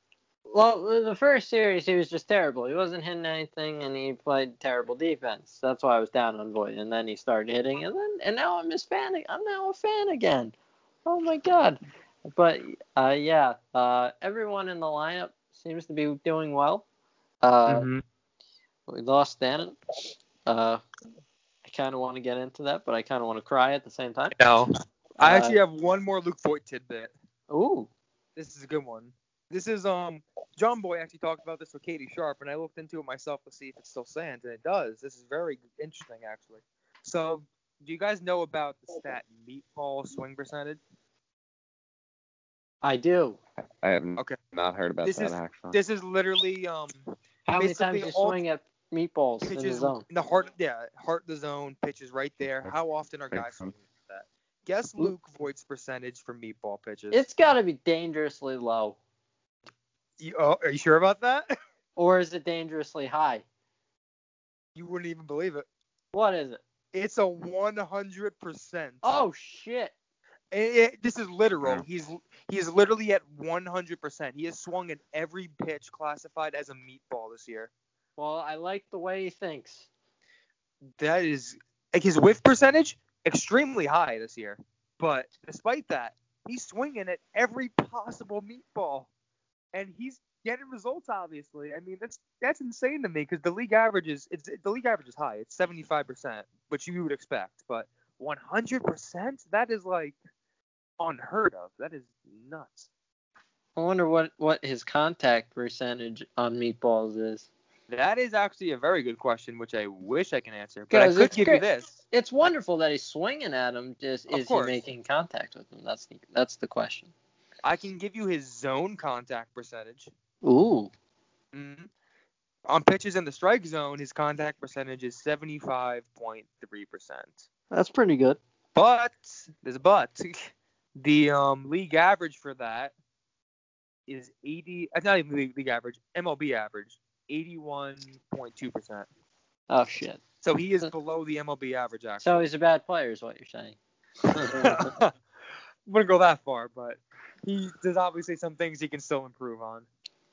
Well, the first series he was just terrible. He wasn't hitting anything, and he played terrible defense. That's why I was down on Voit. And then he started hitting, and then and now I'm his fan. I'm now a fan again. Oh my god! But uh, yeah, uh, everyone in the lineup seems to be doing well. Uh, Mhm. We lost Stanton. Uh, I kind of want to get into that, but I kind of want to cry at the same time. No. I Uh, actually have one more Luke Voit tidbit. Ooh, This is a good one. This is um Jomboy actually talked about this with Katie Sharp, and I looked into it myself to see if it still stands, and it does. This is very interesting actually. So, do you guys know about the stat meatball swing percentage? I do. I have Okay. not heard about This that is- actually. This is literally um How many Basically, times you all swing at meatballs in the zone? in the heart, yeah, heart of the zone, pitches right there. How often are guys swinging at that? Guess Luke Voit's percentage for meatball pitches. It's got to be dangerously low, You, oh, are you sure about that? or is it dangerously high? you wouldn't even believe it. What is it? It's a 100%. Oh shit! It- it- this is literal. Yeah. He's he's literally at 100%. He has swung at every pitch classified as a meatball this year. Well, I like the way he thinks. That is like his whiff percentage extremely high this year. But despite that, he's swinging at every possible meatball, and he's getting results. Obviously, I mean that's that's insane to me because the league average is it's the league average is high. It's 75%, which you would expect, but 100% that is like unheard of. That is nuts. I wonder what what his contact percentage on meatballs is. That is actually a very good question, which I wish I can answer. But I could give great. you this. It's wonderful that he's swinging at him. Just Of is course. he making contact with him? That's the that's the question. I can give you his zone contact percentage. Ooh, hmm On pitches in the strike zone, his contact percentage is 75.3%. that's pretty good. But there's a but. The um, league average for that is 80. uh, Not even league, league average. MLB average 81.2%. Oh shit! So he is below the MLB average. Actually, So he's a bad player, is what you're saying? I wouldn't go that far, but he there's obviously some things he can still improve on.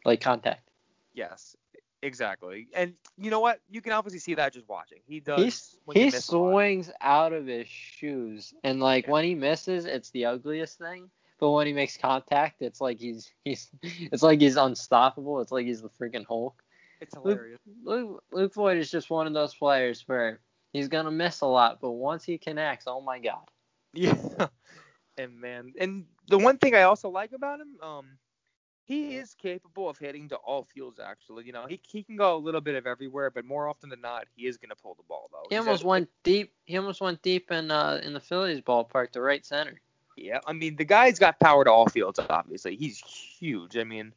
like contact. Yes, exactly. And you know what? You can obviously see that just watching. He does. He's, when he miss a lot. swings out of his shoes, and like Yeah. when he misses, it's the ugliest thing. But when he makes contact, it's like he's he's it's like he's unstoppable. It's like he's the freaking Hulk. It's hilarious. Luke, Luke Voit is just one of those players where he's gonna miss a lot, but once he connects, oh my god. Yeah. And man, and the one thing I also like about him, um, he is capable of hitting to all fields. Actually, you know, he he can go a little bit of everywhere, but more often than not, he is gonna pull the ball though. He He's almost went deep. He almost went deep in uh in the Phillies ballpark to right center. Yeah, I mean the guy's got power to all fields. Obviously, he's huge. I mean,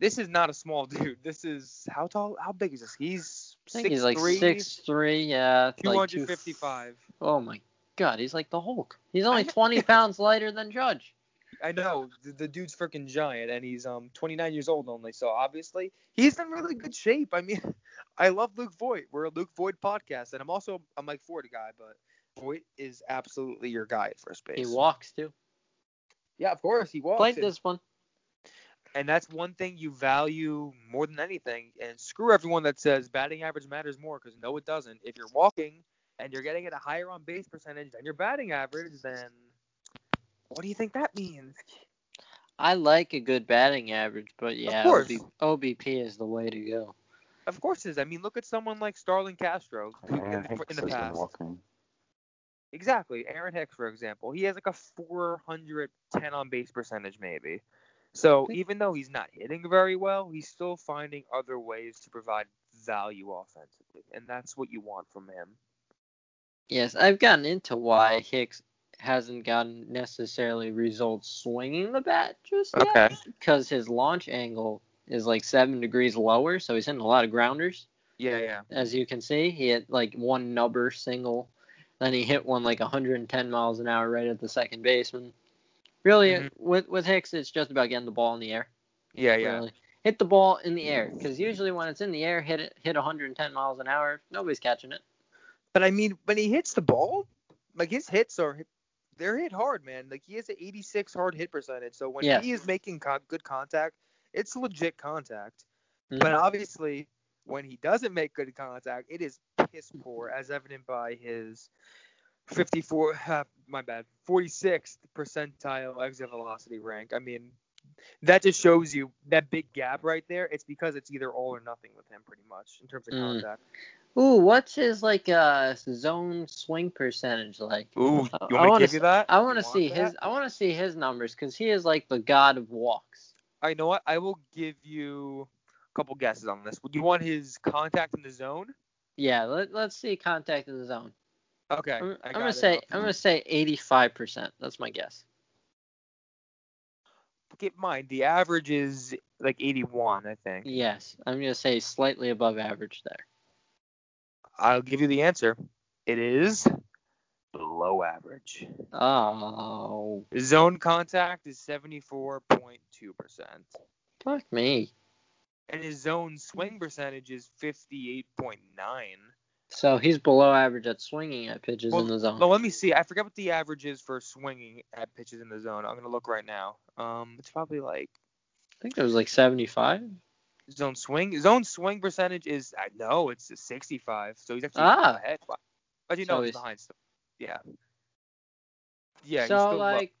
this is not a small dude. This is how tall? How big is this? He's I think he's like six three, yeah, two like hundred fifty-five. Oh my god, he's like the Hulk. He's only 20 pounds lighter than Judge. I know the, the dude's freaking giant, and he's um 29 years old only. So obviously he's in really good shape. I mean, I love Luke Voit. We're a Luke Voit podcast, and I'm also a Mike Ford guy, but Voit is absolutely your guy at first base. He walks too. Yeah, of course he walks. Played this one. And that's one thing you value more than anything. And screw everyone that says batting average matters more, because no, it doesn't. If you're walking and you're getting at a higher on base percentage than your batting average, then what do you think that means? I like a good batting average, but yeah, course. OB, OBP is the way to go. Of course it is. I mean, look at someone like Starlin Castro who- in, the, in the past. Exactly. Aaron Hicks, for example, he has like a 410 on base percentage, maybe. So even though he's not hitting very well, he's still finding other ways to provide value offensively, and that's what you want from him. Yes, I've gotten into why Hicks hasn't gotten necessarily results swinging the bat just yet. Okay. Because his launch angle is like seven degrees lower, so he's hitting a lot of grounders. Yeah, yeah. As you can see, he hit like one nubber single, then he hit one like 110 miles an hour right at the second baseman. Really, Mhm. with with Hicks, it's just about getting the ball in the air. Yeah, yeah. Really. Hit the ball in the air, because usually when it's in the air, hit it hit 110 miles an hour. Nobody's catching it. But I mean, when he hits the ball, like his hits are they're hit hard, man. Like he has an 86 hard hit percentage. So when Yeah. he is making con- good contact, it's legit contact. Mhm. But obviously, when he doesn't make good contact, it is piss poor, as evident by his 54, uh, my bad, 46th percentile exit velocity rank. I mean, that just shows you that big gap right there. It's because it's either all or nothing with him, pretty much, in terms of Mm. contact. Ooh, what's his like uh zone swing percentage like? Ooh, I- you want wanna to give you that? I want to see his? I want to see his numbers because he is like the god of walks. I know what. I will give you a couple guesses on this. Would you want his contact in the zone? Yeah, let, let's see contact in the zone. Okay. I'm, I'm gonna say. I'm gonna say 85 percent. That's my guess. Keep in mind the average is like 81, I think. Yes, I'm gonna say slightly above average there. I'll give you the answer. It is below average. Oh, Zone contact is 74.2%, fuck me. and his zone swing percentage is 58.9. So he's below average at swinging at pitches Well, in the zone. Well, let me see. I forget what the average is for swinging at pitches in the zone. I'm gonna look right now. Um, it's probably like I think it was like 75. zone swing. Zone swing percentage is I know it's a 65. So he's actually Ah. ahead. But you So know he's he's- behind still. Yeah. Yeah. he's so like,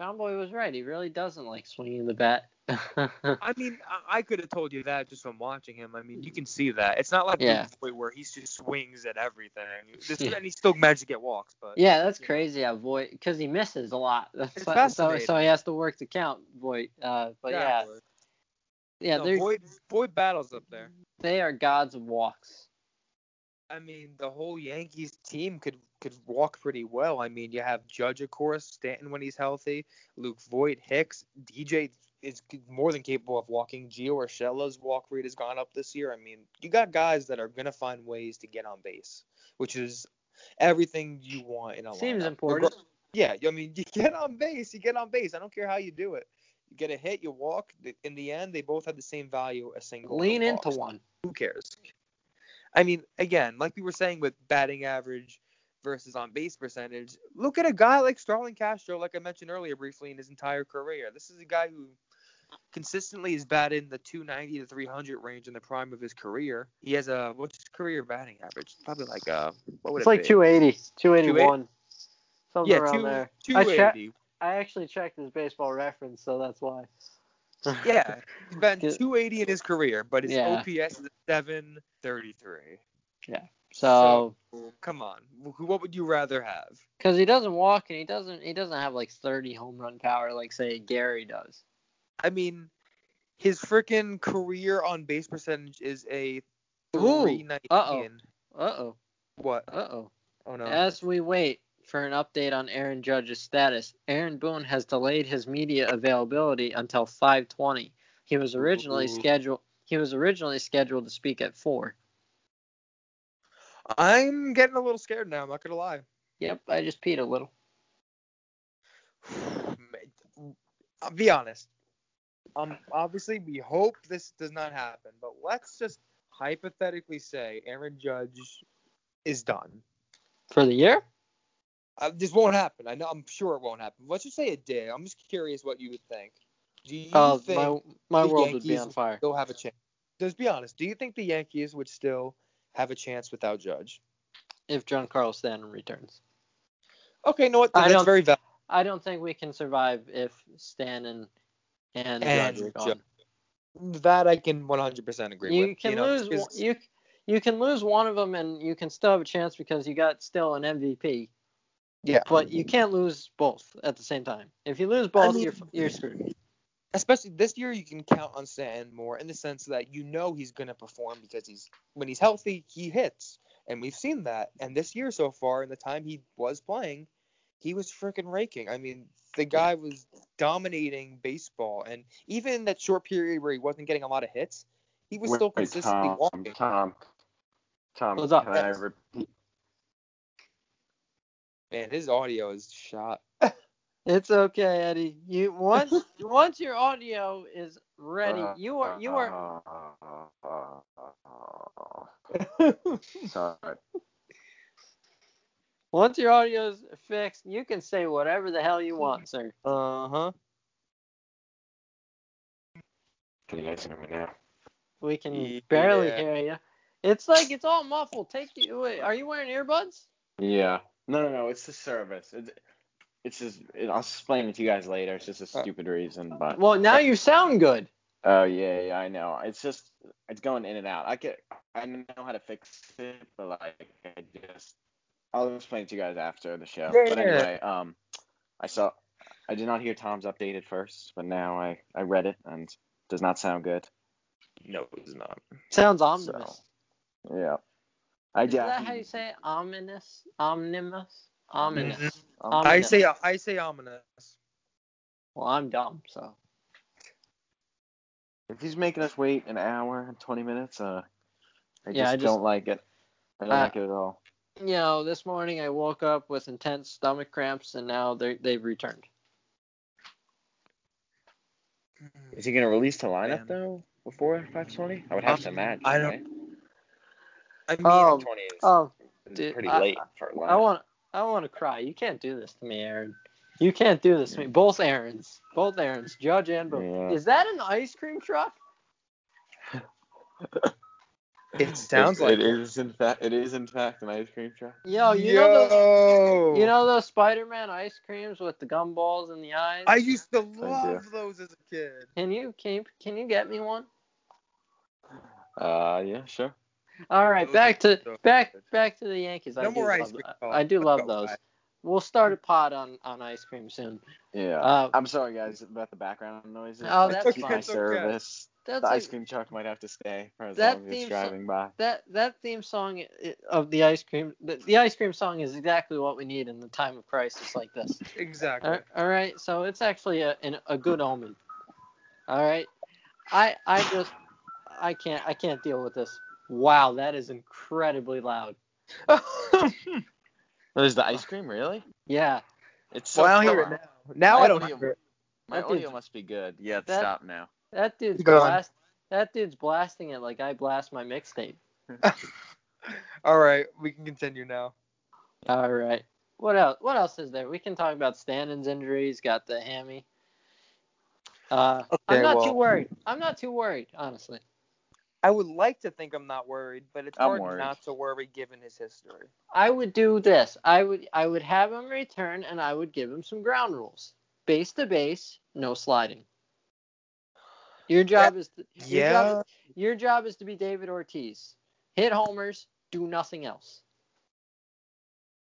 Jomboy was right. He really doesn't like swinging the bat. I mean, I, could have told you that just from watching him. I mean, you can see that. It's not like Yeah. Voit where he just swings at everything. This, Yeah. And he still manages to get walks, but yeah, that's know. crazy how Voit because he misses a lot. That's It's why- so fascinating. so he has to work the count Boy, Uh, but yeah, Exactly. yeah, no, Voit, Voit battles up there. they are gods of walks. I mean, the whole Yankees team could could walk pretty well. I mean, you have Judge, of course, Stanton when he's healthy, Luke Voit, Hicks, DJ is more than capable of walking. Gio Urshela's walk rate has gone up this year. I mean, you got guys that are gonna find ways to get on base, which is everything you want in a lot Seems lineup. important. Yeah, I mean, you get on base, you get on base. I don't care how you do it. You get a hit, you walk. In the end, they both have the same value, a single. Lean into one. who cares? I mean, again, like we were saying with batting average versus on base percentage, look at a guy like Starlin Castro, like I mentioned earlier briefly in his entire career. This is a guy who consistently is batting the 290 to 300 range in the prime of his career. He has a what's his career batting average? Probably like uh what would It's it like be? 280, 281, something yeah, around two, there. I, che- 280. I actually checked his baseball reference, so that's why. Yeah, he's batting Good. 280 in his career, but his Yeah. OPS is 733. Yeah. So, Come on, what would you rather have? because he doesn't walk and he doesn't he doesn't have like 30 home run power like say Gary does. I mean, his freaking career on base percentage is a 319. uh-oh. Uh oh. What? Uh oh. Oh no. As we wait for an update on Aaron Judge's status, Aaron Boone has delayed his media availability until 5:20. He was originally Ooh. scheduled. He was originally scheduled to speak at four. I'm getting a little scared now. I'm not gonna lie. Yep, I just peed a little. I'll be honest. Um, obviously, we hope this does not happen, but let's just hypothetically say Aaron Judge is done. For the year? Uh, this won't happen. I know. I'm sure it won't happen. Let's just say it did. I'm just curious what you would think. Do you Oh, think my my world would be on fire. still have a chance? Just be honest. Do you think the Yankees would still have a chance without Judge? If Giancarlo Stanton returns. Okay, you know what? I That's don't- very valid. I don't think we can survive if Stanton and, And Judge are gone. That I can 100% agree You with. can know, lose you you can lose one of them and you can still have a chance because you got still an MVP. Yeah. But you can't lose both at the same time. If you lose both, mean- you're you're screwed. especially this year you can count on Stanton more in the sense that you know he's going to perform because he's when he's healthy he hits and we've seen that. And this year so far, in the time he was playing, he was freaking raking. I mean, the guy was dominating baseball, and even in that short period where he wasn't getting a lot of hits, he was still Wait, consistently Tom, walking. Tom, Tom, What's up? can I repeat? Man, his audio is shot. It's okay, Eddie. You once once your audio is ready, you are you are Sorry. once your audio is fixed, you can say whatever the hell you want, sir. Uh huh. Can you guys hear me now? We can Yeah. barely hear you. It's like it's all muffled. Take you. Wait, are you wearing earbuds? Yeah. No, no, no. It's the service. It's, it's just. It, I'll explain it to you guys later. It's just a Uh, stupid reason, but. Well, now you sound good. Oh yeah, yeah, I know. It's just it's going in and out. I get I know how to fix it, but like I just I'll explain it to you guys after the show. Yeah, but yeah. anyway, um I saw I did not hear Tom's updated first, but now I I read it and it does not sound good. No, it's not. Sounds ominous. Yeah. I Is did. that how you say it? Ominous? Omnibus? Ominous. Mhm. Um, I Ominous. say I say ominous. Well, I'm dumb, so. If he's making us wait an hour and twenty minutes, uh I Yeah, just, I just- don't like it. I don't Uh, like it at all. You know, this morning I woke up with intense stomach cramps, and now they they've returned. Is he gonna release the lineup Man. though before five twenty? I would have Um, to imagine. I don't- right? I mean, Oh, Twenty is Oh, dude, pretty I- late for a. I want I want to cry. You can't do this to me, Aaron. You can't do this to me. Both Aarons, both Aarons, Judge and Bill. Yeah. Is that an ice cream truck? it sounds It- like it is in fact it is in fact an ice cream truck. Yo, you know those you know those Spider-Man ice creams with the gumballs in the eyes? I used to love those as a kid. Can you can you, can you get me one? Uh yeah, sure. All right, back to back back to the Yankees. I No do more ice love, cream I do love those. We'll start a pod on on ice cream soon. Yeah. Uh, I'm sorry guys about the background noises. Oh, that's okay, my It's okay. service. That's The like- ice cream truck might have to stay for as That long as theme it's song- driving by. that that theme song of the ice cream the, the ice cream song is exactly what we need in the time of crisis like this. Exactly. all all right, so it's actually a an, a good omen. All right, I I just I can't I can't deal with this. Wow, that is incredibly loud. There's the ice cream, really? Yeah, It's so well, I don't hear it now. Now I don't audio- hear it. My That audio must be good. Yeah, it's that- stop now. that dude's blast that dude's blasting it like I blast my mixtape. All right, we can continue now. All right. What else? What else is there? We can talk about Stanton's injuries. Got the hammy. Uh, I'm not well- too worried. I'm not too worried, honestly. I would like to think I'm not worried, but it's I'm hard worried. not to worry given his history. I would do this. I would I would have him return and I would give him some ground rules. Base to base, no sliding. Your job is to, your Yeah. job, your job is to be David Ortiz. Hit homers, do nothing else.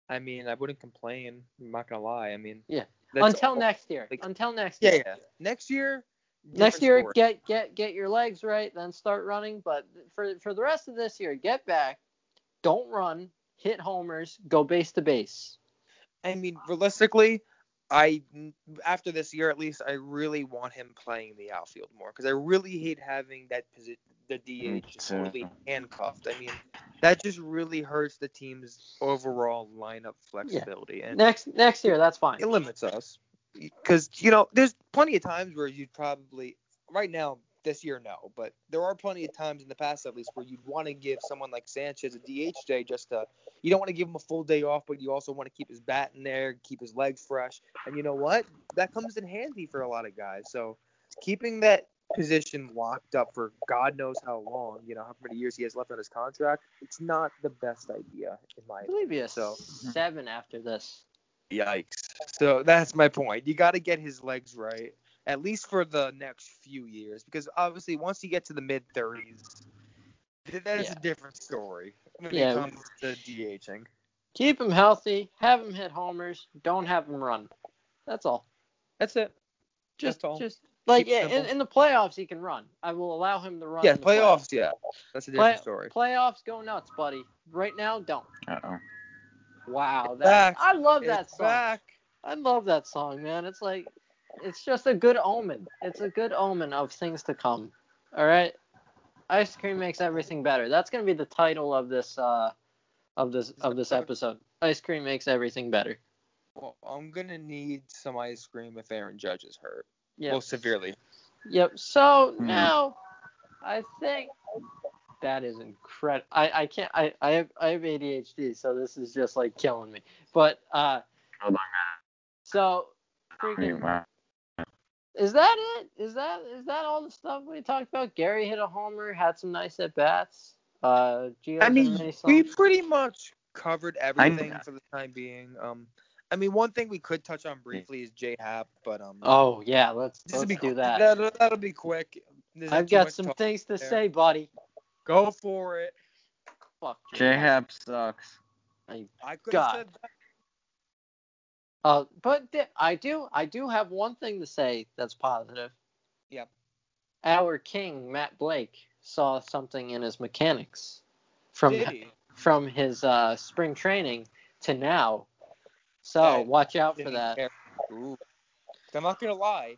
I mean, I wouldn't complain. I'm not gonna lie. I mean, Yeah. that's Until all- next year. like- Until next Yeah, year. yeah. Next year. Next year, story. get get get your legs right, then start running. But for for the rest of this year, get back, don't run, hit homers, go base to base. I mean, realistically, I after this year at least, I really want him playing the outfield more because I really hate having that position, the Me DH just too. totally handcuffed. I mean, that just really hurts the team's overall lineup flexibility and Next next year, that's fine. it limits us. Because you know, there's plenty of times where you'd probably right now this year no, but there are plenty of times in the past at least where you'd want to give someone like Sanchez a DH day just to you don't want to give him a full day off, but you also want to keep his bat in there, keep his legs fresh. And you know what? That comes in handy for a lot of guys. So keeping that position locked up for God knows how long, you know, how many years he has left on his contract, it's not the best idea in my I opinion. he has So seven after this. Yikes. So that's my point. You got to get his legs right, at least for the next few years, because obviously once you get to the mid 30s, that is Yeah. a different story when Yeah. it comes to DHing. Keep him healthy, have him hit homers, don't have him run. That's all. That's it. Just That's all. just Like Keep yeah, in, in the playoffs he can run. I will allow him to run. Yeah, in the playoffs. Yeah, that's a Play- different story. Playoffs go nuts, buddy. Right now, don't. Uh-oh. Wow, that back. I love that It's song. back. I love that song, man. It's like it's just a good omen. It's a good omen of things to come. All right. Ice cream makes everything better. That's gonna be the title of this uh of this of this episode. Ice cream makes everything better. Well, I'm gonna need some ice cream if Aaron Judge is hurt. Yeah. Well, severely. Yep. So Hmm. now, I think that is incredible. I, I can't. I, I have I have ADHD, so this is just like killing me. But uh, Hold on, so freaking. Is that it? Is that is that all the stuff we talked about? Gary hit a homer, had some nice at bats. Uh, Gio I mean, nice we pretty much covered everything for the time being. Um, I mean, one thing we could touch on briefly is J Happ, but um, Oh yeah, let's let's be do that. That'll, that'll be quick. There's I've got some things to there. say, buddy. Go for it. Fuck. J Happ sucks. I could have said that. Uh, but th- I do I do have one thing to say that's positive. Yep. Our king Matt Blake saw something in his mechanics from from his uh, spring training to now. So Yeah, watch out for that. Ooh. I'm not gonna lie.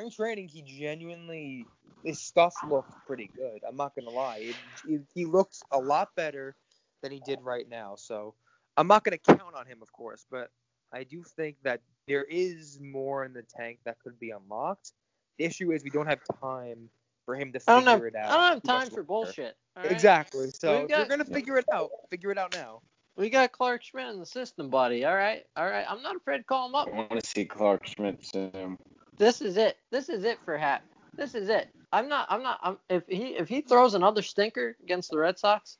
In spring training, he genuinely his stuff looked pretty good. I'm not gonna lie. It, it, he looks a lot better than he did right now. So I'm not gonna count on him, of course, but I do think that there is more in the tank that could be unlocked. The issue is we don't have time for him to figure have it I out. don't have time for bullshit. all right? Exactly. So We've if you're gonna figure it out. Figure it out now. We got Clarke Schmidt in the system, buddy. All right, all right. I'm not afraid to call him up. I want to see Clarke Schmidt soon. This is it. This is it for Happ. This is it. I'm not. I'm not. I'm, if he if he throws another stinker against the Red Sox,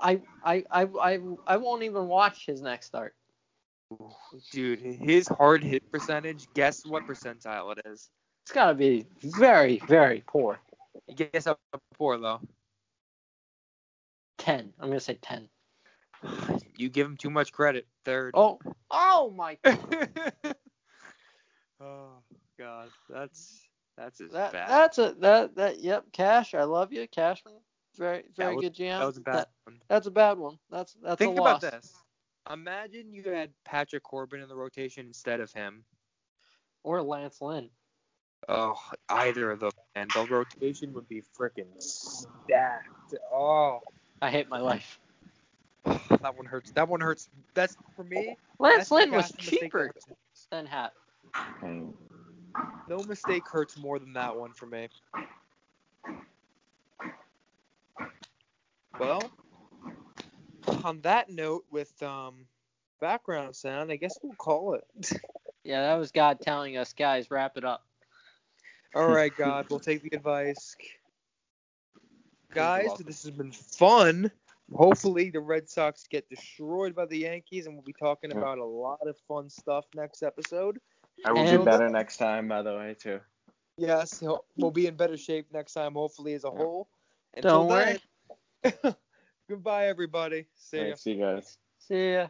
I I I I, I won't even watch his next start. Dude, his hard hit percentage, guess what percentile it is? It's got to be very very poor. Guess how poor though. Ten. I'm gonna say ten. You give him too much credit. Third. Oh oh my. oh God, that's that's as That, bad. that's a that that yep. Cash. I love you, Cashman. Very very was- good GM. that was a bad That- one. that's a bad one. That's that's Think a loss. Think about this. Imagine you had Patrick Corbin in the rotation instead of him. Or Lance Lynn. Oh, either of them, and the rotation would be freaking stacked. Oh, I hate my life. that one hurts. That one hurts. That's for me. Lance Lynn was cheaper than Happ. No mistake hurts more than that one for me. Well, on that note, with um, background sound, I guess we'll call it. Yeah, that was God telling us, guys, wrap it up. All right, God, we'll take the advice. Guys, this has been fun. Hopefully, the Red Sox get destroyed by the Yankees, and we'll be talking about a lot of fun stuff next episode. I will And- do better next time, by the way, too. Yes, we'll be in better shape next time, hopefully, as a whole. Until Don't worry. then, goodbye, everybody. See ya. Thanks, you guys. See ya.